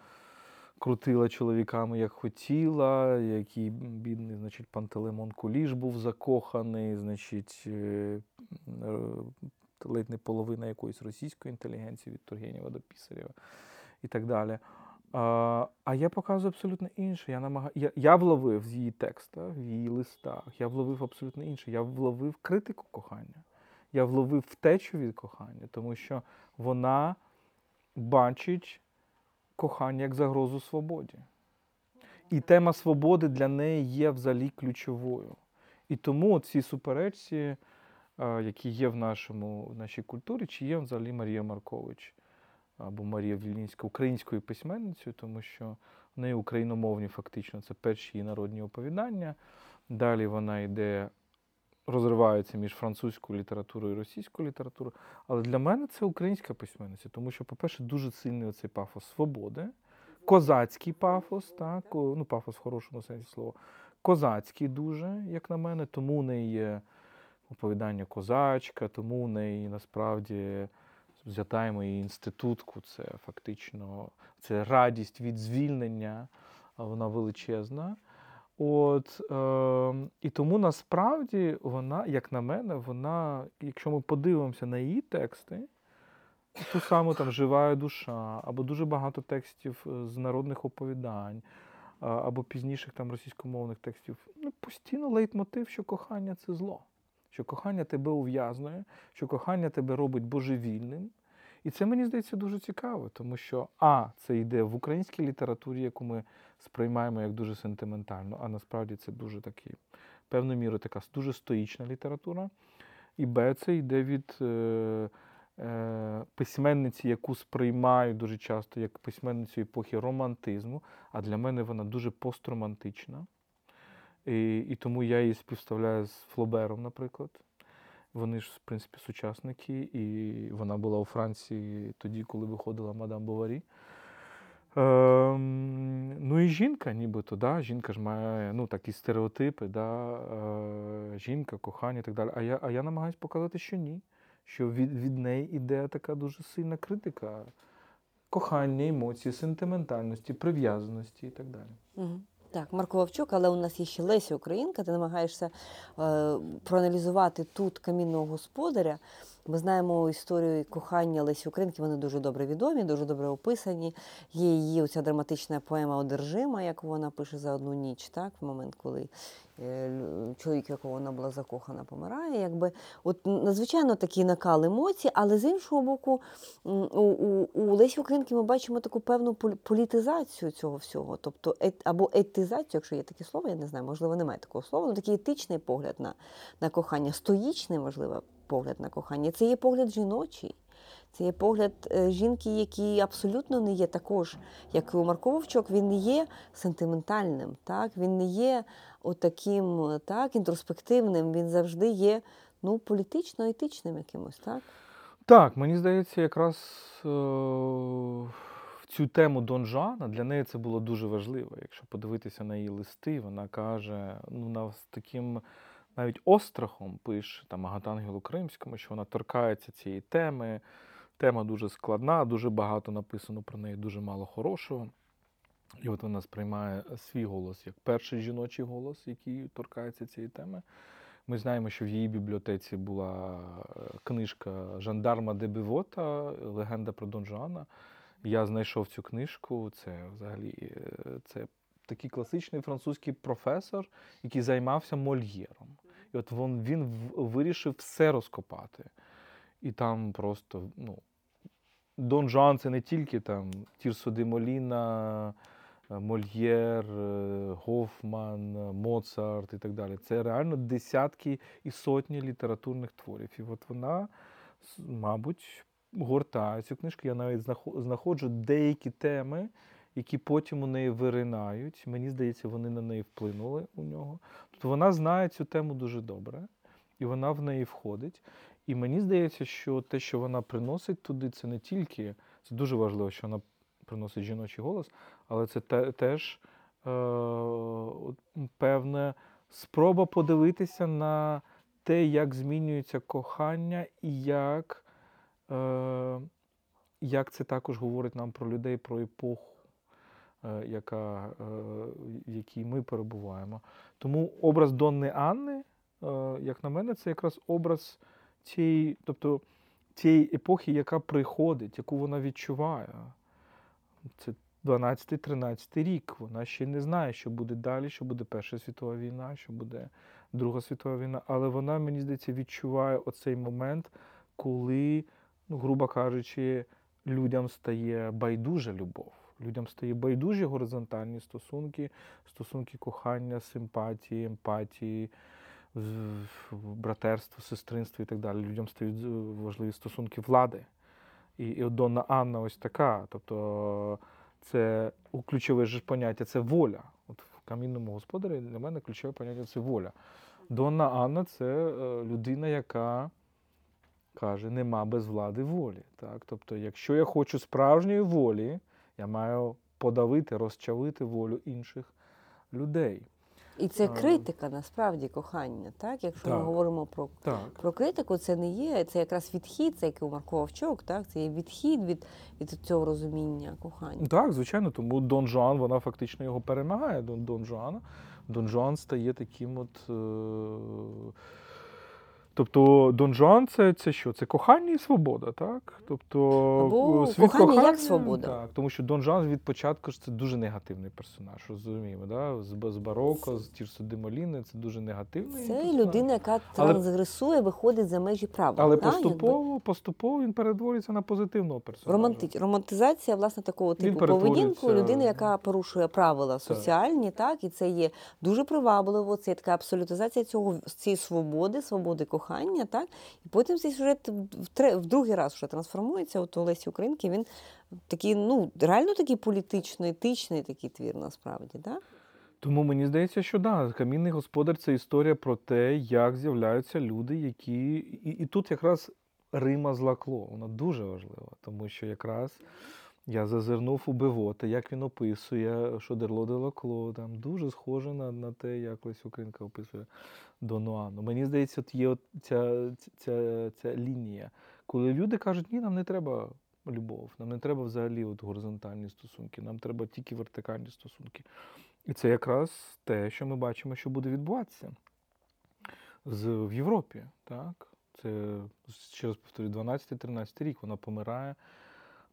крутила чоловіками, як хотіла, який бідний, значить, Пантелеймон Куліш був закоханий, значить, е, ледь не половина якоїсь російської інтелігенції від Тургенєва до Пісарєва і так далі. А а я показую абсолютно інше. Я намагаю, я, я вловив в її текстах, в її листах, я вловив абсолютно інше. Я вловив критику кохання, я вловив втечу від кохання, тому що вона бачить кохання як загрозу свободі. І тема свободи для неї є взагалі ключовою. І тому ці суперечці, які є в нашому, в нашій культурі, чи є взагалі Марія Маркович або Марія Вільнінська українською письменницею, тому що в неї україномовні фактично це перші її народні оповідання. Далі вона йде, розривається між французькою літературою і російською літературою. Але для мене це українська письменниця, тому що, по-перше, дуже сильний оцей пафос свободи, козацький пафос, так, ну пафос в хорошому сенсі слова, козацький дуже, як на мене, тому в неї є оповідання козачка, тому в неї насправді взятаємо і інститутку, це фактично це радість від звільнення, вона величезна. От, е, І тому насправді вона, як на мене, вона, якщо ми подивимося на її тексти, ту саму там жива душа, або дуже багато текстів е, з народних оповідань, або пізніших там російськомовних текстів, ну, постійно лейтмотив, що кохання це зло що кохання тебе ув'язнує, що кохання тебе робить божевільним. І це мені здається дуже цікаво, тому що А, це йде в українській літературі, яку ми сприймаємо як дуже сентиментальну, а насправді це дуже такий, певною мірою така дуже стоїчна література. І Б, це йде від е, е, письменниці, яку сприймають дуже часто як письменницю епохи романтизму, а для мене вона дуже постромантична. І і тому я її співставляю з Флобером, наприклад. Вони ж, в принципі, сучасники, і вона була у Франції тоді, коли виходила Мадам Боварі. Ем, ну і жінка, нібито, да? жінка ж має ну, такі стереотипи, да? е, жінка, кохання і так далі. А я, а я намагаюся показати, що ні. Що від, від неї іде така дуже сильна критика кохання, емоції, сентиментальності, прив'язаності і так далі. Угу. Так, Марко Вовчук, але у нас є ще Леся Українка. Ти намагаєшся е, проаналізувати тут камінного господаря. Ми знаємо історію кохання Лесі Українки, вони дуже добре відомі, дуже добре описані. Є її оця драматична поема Одержима, яку вона пише за одну ніч, так, в момент, коли е, чоловік, якого вона була закохана, помирає. Якби. От надзвичайно такий накал емоцій, але з іншого боку, у, у, у Лесі Українки ми бачимо таку певну полі- політизацію цього всього, тобто ет, або етизацію, якщо є таке слово, я не знаю, можливо, немає такого слова, ну такий етичний погляд на, на кохання, стоїчний, можливо, погляд на кохання. Це є погляд жіночий. Це є погляд е, жінки, який абсолютно не є також, як і у Марко Вовчок, він не є сентиментальним, так? він не є отаким так, інтроспективним, він завжди є ну, політично-етичним якимось. Так? Так, мені здається, якраз е- в цю тему Дон Жуана для неї це було дуже важливо. Якщо подивитися на її листи, вона каже, ну, на таким навіть острахом пише там Агатангелу Кримському, що вона торкається цієї теми. Тема дуже складна, дуже багато написано про неї, дуже мало хорошого. І от вона сприймає свій голос як перший жіночий голос, який торкається цієї теми. Ми знаємо, що в її бібліотеці була е, книжка Жандарма де Бивота, легенда про Дон Жуана. Я знайшов цю книжку. Це взагалі е, це такий класичний французький професор, який займався мольєром. І от він, він вирішив все розкопати. І там просто, ну, Дон Жуан це не тільки там Тірсо де Моліна, е, Мольєр, е, Гофман, е, Моцарт і так далі. Це реально десятки і сотні літературних творів. І от вона, мабуть, гортає цю книжку. Я навіть знаходжу деякі теми, які потім у неї виринають. Мені здається, вони на неї вплинули у нього. Тобто вона знає цю тему дуже добре, і вона в неї входить. І мені здається, що те, що вона приносить туди, це не тільки це дуже важливо, що вона приносить жіночий голос, але це те, теж е, певна спроба подивитися на те, як змінюється кохання, і як, е, як це також говорить нам про людей, про епоху. Е, Яка, е, в якій ми перебуваємо. Тому образ Донни Анни, е, як на мене, це якраз образ цієї, тобто цієї епохи, яка приходить, яку вона відчуває. Це 12-13 рік. Вона ще не знає, що буде далі, що буде Перша світова війна, що буде Друга світова війна. Але вона, мені здається, відчуває оцей момент, коли, ну, грубо кажучи, людям стає байдужа любов. Людям стає байдужі горизонтальні стосунки, стосунки кохання, симпатії, емпатії, братерство, сестринство і так далі. Людям стають важливі стосунки влади. І, і Донна Анна ось така. Тобто це ключове ж поняття це воля. От в камінному господарі для мене ключове поняття це воля. Донна Анна це е, людина, яка каже, нема без влади волі. Так? Тобто, якщо я хочу справжньої волі, я маю подавити, розчавити волю інших людей. І це критика насправді кохання. Так? Якщо ми говоримо про Так. Про критику це не є, це якраз відхід, це як у Марко Вовчок, так? Це є відхід від, від цього розуміння кохання. Так, звичайно, тому Дон Жуан, вона фактично його перемагає. Дон, Дон Жуана. Дон Жуан стає таким от. Е... Тобто Дон Жуан це, це що? Це кохання і свобода, так? Тобто Або світ кохання як свобода. Так, тому що Дон Жуан від початку ж це дуже негативний персонаж, розуміємо, да? з, з Бароко, з Тірсо де Моліни, це дуже негативний. Це персонаж. людина, яка Але- трансгресує, виходить за межі права. Але так, якби. поступово, поступово він перетворюється на позитивного персонажа. Романти... Романтизація, власне, такого типу поведінку людини, яка порушує правила соціальні, так, і це є дуже привабливо, це є така абсолютизація цього цієї свободи, свободи кохання, так. І потім цей сюжет в, другий раз вже трансформується. От у Лесі Українки він такий, ну, реально такий політично-етичний такий твір, насправді, так? Тому мені здається, що да, камінний господар це історія про те, як з'являються люди, які. І, і тут якраз Рима злакло. Вона дуже важлива, тому що якраз Я зазирнув у Бивота, як він описує Шодерло де Лакло, там дуже схоже на на те, як Лесь Українка описує Дон Уану. Мені здається, от є от ця, ця, ця лінія, коли люди кажуть, ні, нам не треба любов, нам не треба взагалі от горизонтальні стосунки, нам треба тільки вертикальні стосунки. І це якраз те, що ми бачимо, що буде відбуватися з, в Європі. Так? Це, ще раз повторюю, 12-13 рік вона помирає,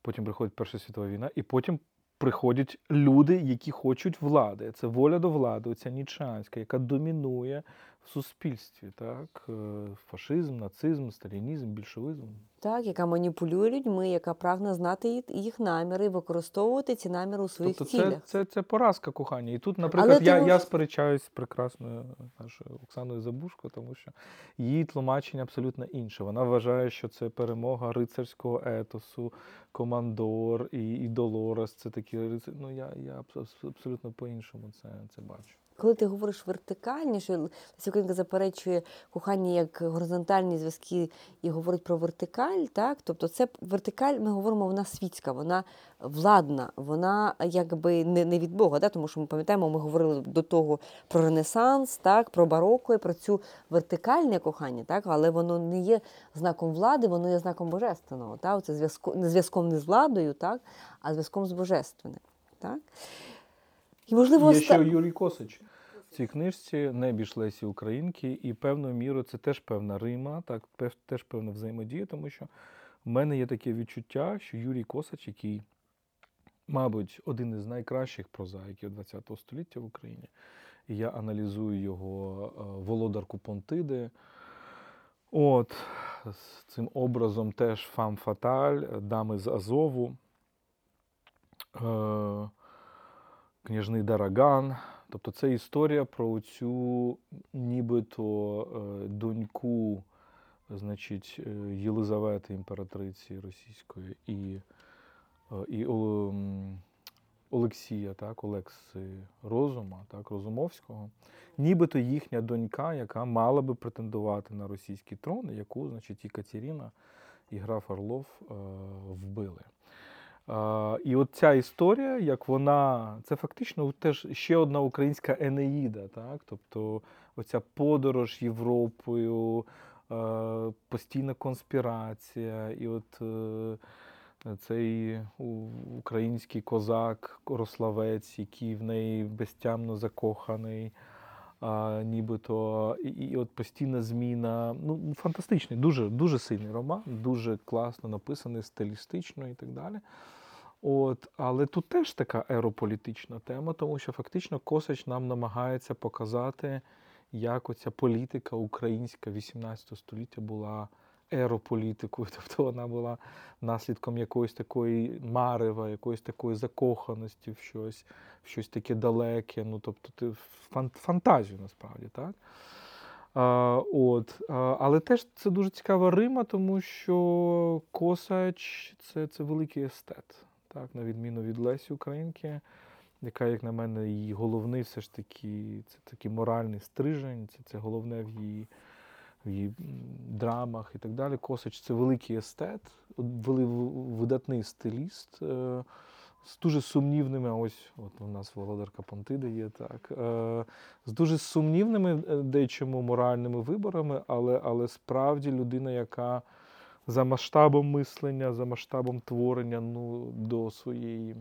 потім приходить Перша світова війна, і потім приходять люди, які хочуть влади. Це воля до влади, оця нічанська, яка домінує в суспільстві. Так? Е, фашизм, нацизм, сталінізм, більшовизм. Так, яка маніпулює людьми, яка прагне знати їх наміри використовувати ці наміри у своїх тобто цілях. Це, це, це поразка кохання. І тут, наприклад, Але я тому... я сперечаюсь з прекрасною нашою Оксаною Забушко, тому що її тлумачення абсолютно інше. Вона вважає, що це перемога рицарського етосу, командор і, і Долорес. Це такі. Ну я я абсолютно по-іншому це, це бачу. Коли ти говориш вертикальні, що Леся заперечує кохання як горизонтальні зв'язки і говорить про вертикаль, так тобто це вертикаль, ми говоримо, вона світська, вона владна, вона якби не не від Бога. Так? Тому що ми пам'ятаємо, ми говорили до того про Ренесанс, так, про бароко і про цю вертикальне кохання, так, але воно не є знаком влади, воно є знаком божественного. Так? Це зв'язком не зв'язком не з владою, так, а зв'язком з божественним. Так? І, можливо, Є ще Юрій Косич цій книжці небіж Лесі Українки, і певною мірою це теж певна Рима, так, теж певна взаємодія, тому що в мене є таке відчуття, що Юрій Косач, який, мабуть, один із найкращих прозаїків ХХ століття в Україні, я аналізую його е, володарку Понтиди. От, з цим образом теж фам фаталь, дами з Азову. Е, княжний Дараган. Тобто це історія про цю нібито е, доньку значить, е, Єлизавети імператриці російської і е, і Олексія, так, Олекси Розума, так, Розумовського, нібито їхня донька, яка мала би претендувати на російський трон, яку значить, і Катерина, і граф Орлов вбили. І от ця історія, як вона, це фактично теж ще одна українська Енеїда, так? Тобто оця подорож Європою, постійна конспірація, і от е, цей український козак, Рославець, який в неї безтямно закоханий. А, Нібито і, і от постійна зміна. Ну, фантастичний, дуже дуже сильний роман, дуже класно написаний, стилістично і так далі. От, Але тут теж така ерополітична тема, тому що фактично Косач нам намагається показати, як оця політика українська 18 століття була ерополітикою, тобто вона була наслідком якоїсь такої марева, якоїсь такої закоханості в щось, в щось таке далеке. Ну, тобто ти фантазію насправді, так? А, от, а, Але теж це дуже цікава Рима, тому що Косач це, це великий естет так, на відміну від Лесі Українки, яка, як на мене, її головний все ж таки це такий моральний стрижень, це це головне в її в її драмах і так далі. Косач це великий естет, видатний стиліст. Е, з дуже сумнівними, ось от у нас Володарка Понтида є так, е, з дуже сумнівними е, дечому моральними виборами, але але справді людина, яка за масштабом мислення, за масштабом творення ну, до своєї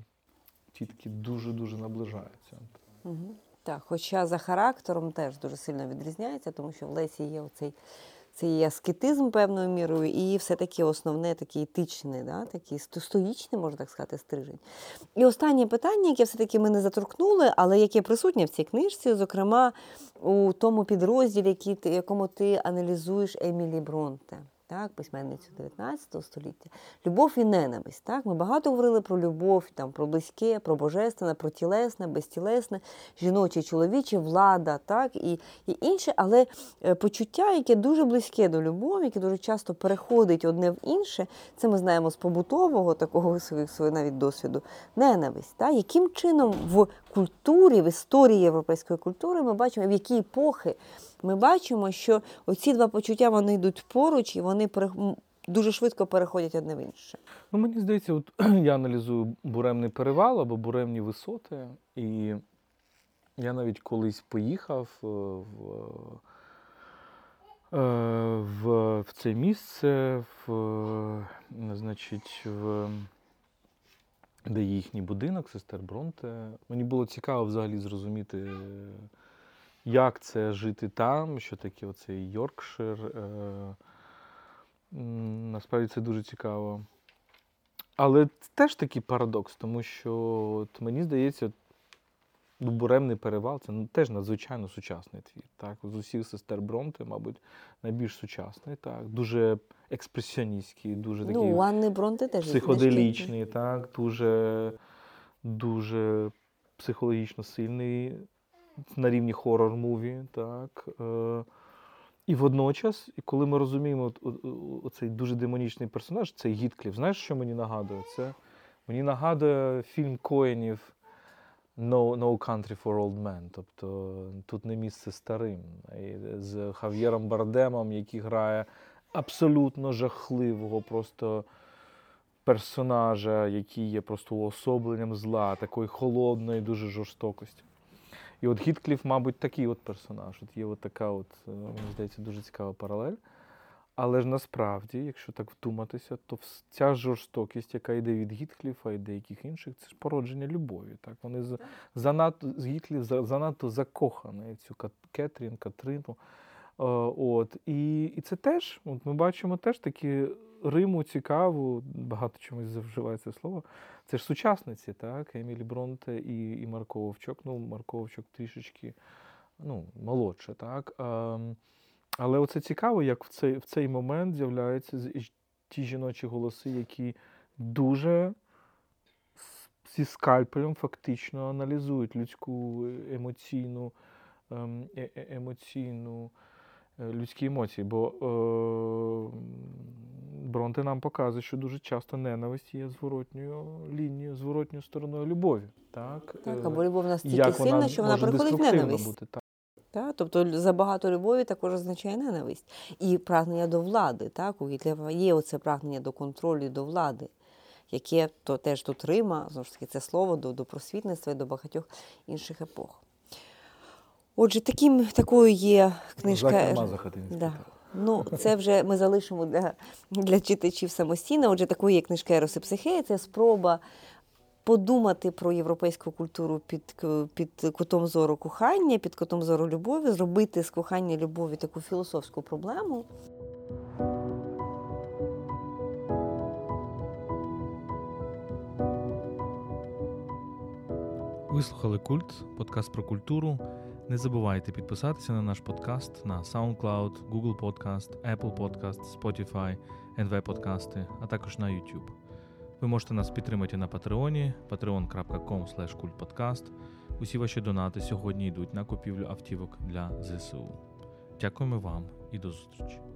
тітки дуже-дуже наближається. Угу. Так, хоча за характером теж дуже сильно відрізняється, тому що в Лесі є оцей цей аскетизм певною мірою, і все-таки основне такий етичний, да, такий стоїчний, можна так сказати, стрижень. І останнє питання, яке все-таки ми не заторкнули, але яке присутнє в цій книжці, зокрема у тому підрозділі, якому ти аналізуєш Емілі Бронте так, письменницю 19 століття. Любов і ненависть. Так? Ми багато говорили про любов, там, про близьке, про божественне, про тілесне, безтілесне, жіноче, чоловіче, влада, так, і і інше, але е, почуття, яке дуже близьке до любові, яке дуже часто переходить одне в інше, це ми знаємо з побутового такого свого навіть досвіду, ненависть. Так? Яким чином в культурі, в історії європейської культури ми бачимо, в які епохи ми бачимо, що оці два почуття вони йдуть поруч і вони дуже швидко переходять одне в інше. Ну, мені здається, от я аналізую буремний перевал або буремні висоти, і я навіть колись поїхав е, в, е, в, в це місце, в, е, значить, в, де їхній будинок, сестер Бронте. Мені було цікаво взагалі зрозуміти, як це жити там, що таке оцей Йоркшир. Насправді це дуже цікаво. Але це теж такий парадокс, тому що от мені здається, ну, буремний перевал це ну, теж надзвичайно сучасний твір. Так? З усіх сестер Бронте, мабуть, найбільш сучасний, так? дуже експресіоністський, дуже такий ну, Анни Бронте теж психоделічний, так? дуже, дуже психологічно сильний на рівні хоррор-муві. так? Е, і водночас, коли ми розуміємо оцей дуже демонічний персонаж, цей Гітклів, знаєш, що мені нагадує? Це Мені нагадує фільм Коенів No no Country for Old Men. Тобто тут не місце старим. З Хав'єром Бардемом, який грає абсолютно жахливого просто персонажа, який є просто уособленням зла, такої холодної, дуже жорстокості. І от Гіткліф, мабуть, такий от персонаж. От Є от така, от, е, мені здається, дуже цікава паралель. Але ж насправді, якщо так вдуматися, то ця жорстокість, яка йде від Гіткліфа і деяких інших, це ж породження любові. Так? Вони занадто Гіткліф занадто закохані в цю Кетрін, Катрину. Е, от. І і це теж, от ми бачимо теж такі Риму цікаву, багато чомусь завживає це слово. Це ж сучасниці, так? Емілі Бронте і і Марко Вовчок. Ну, Марко Вовчок трішечки ну, молодше, так? А, але оце цікаво, як в цей в цей момент з'являються ті жіночі голоси, які дуже зі скальпелем фактично аналізують людську емоційну, ем, е, е, емоційну. Е, людські емоції, бо е, Бронте нам показує, що дуже часто ненависть є зворотньою лінією, зворотньою стороною любові. Так, так е, або любов настільки сильна, вона що вона приходить ненависть. Бути, так. Так, тобто забагато любові також означає ненависть. І прагнення до влади. Так? У Гітлера є оце прагнення до контролю до влади, яке то теж тут Рима, знову ж таки, це слово до до просвітництва і до багатьох інших епох. Отже, таким, такою є книжка. Да. Ну, Це вже ми залишимо для для читачів самостійно. Отже, такою є книжка Ерос і Психея. Це спроба подумати про європейську культуру під під кутом зору кохання, під кутом зору любові, зробити з кохання любові таку філософську проблему. Вислухали культ, подкаст про культуру. Не забувайте підписатися на наш подкаст на SoundCloud, Google Podcast, Apple Podcast, Spotify, NV Подкасти, а також на YouTube. Ви можете нас підтримати на Патреоні patreon.com kultpodcast. Усі ваші донати сьогодні йдуть на купівлю автівок для ЗСУ. Дякуємо вам і до зустрічі!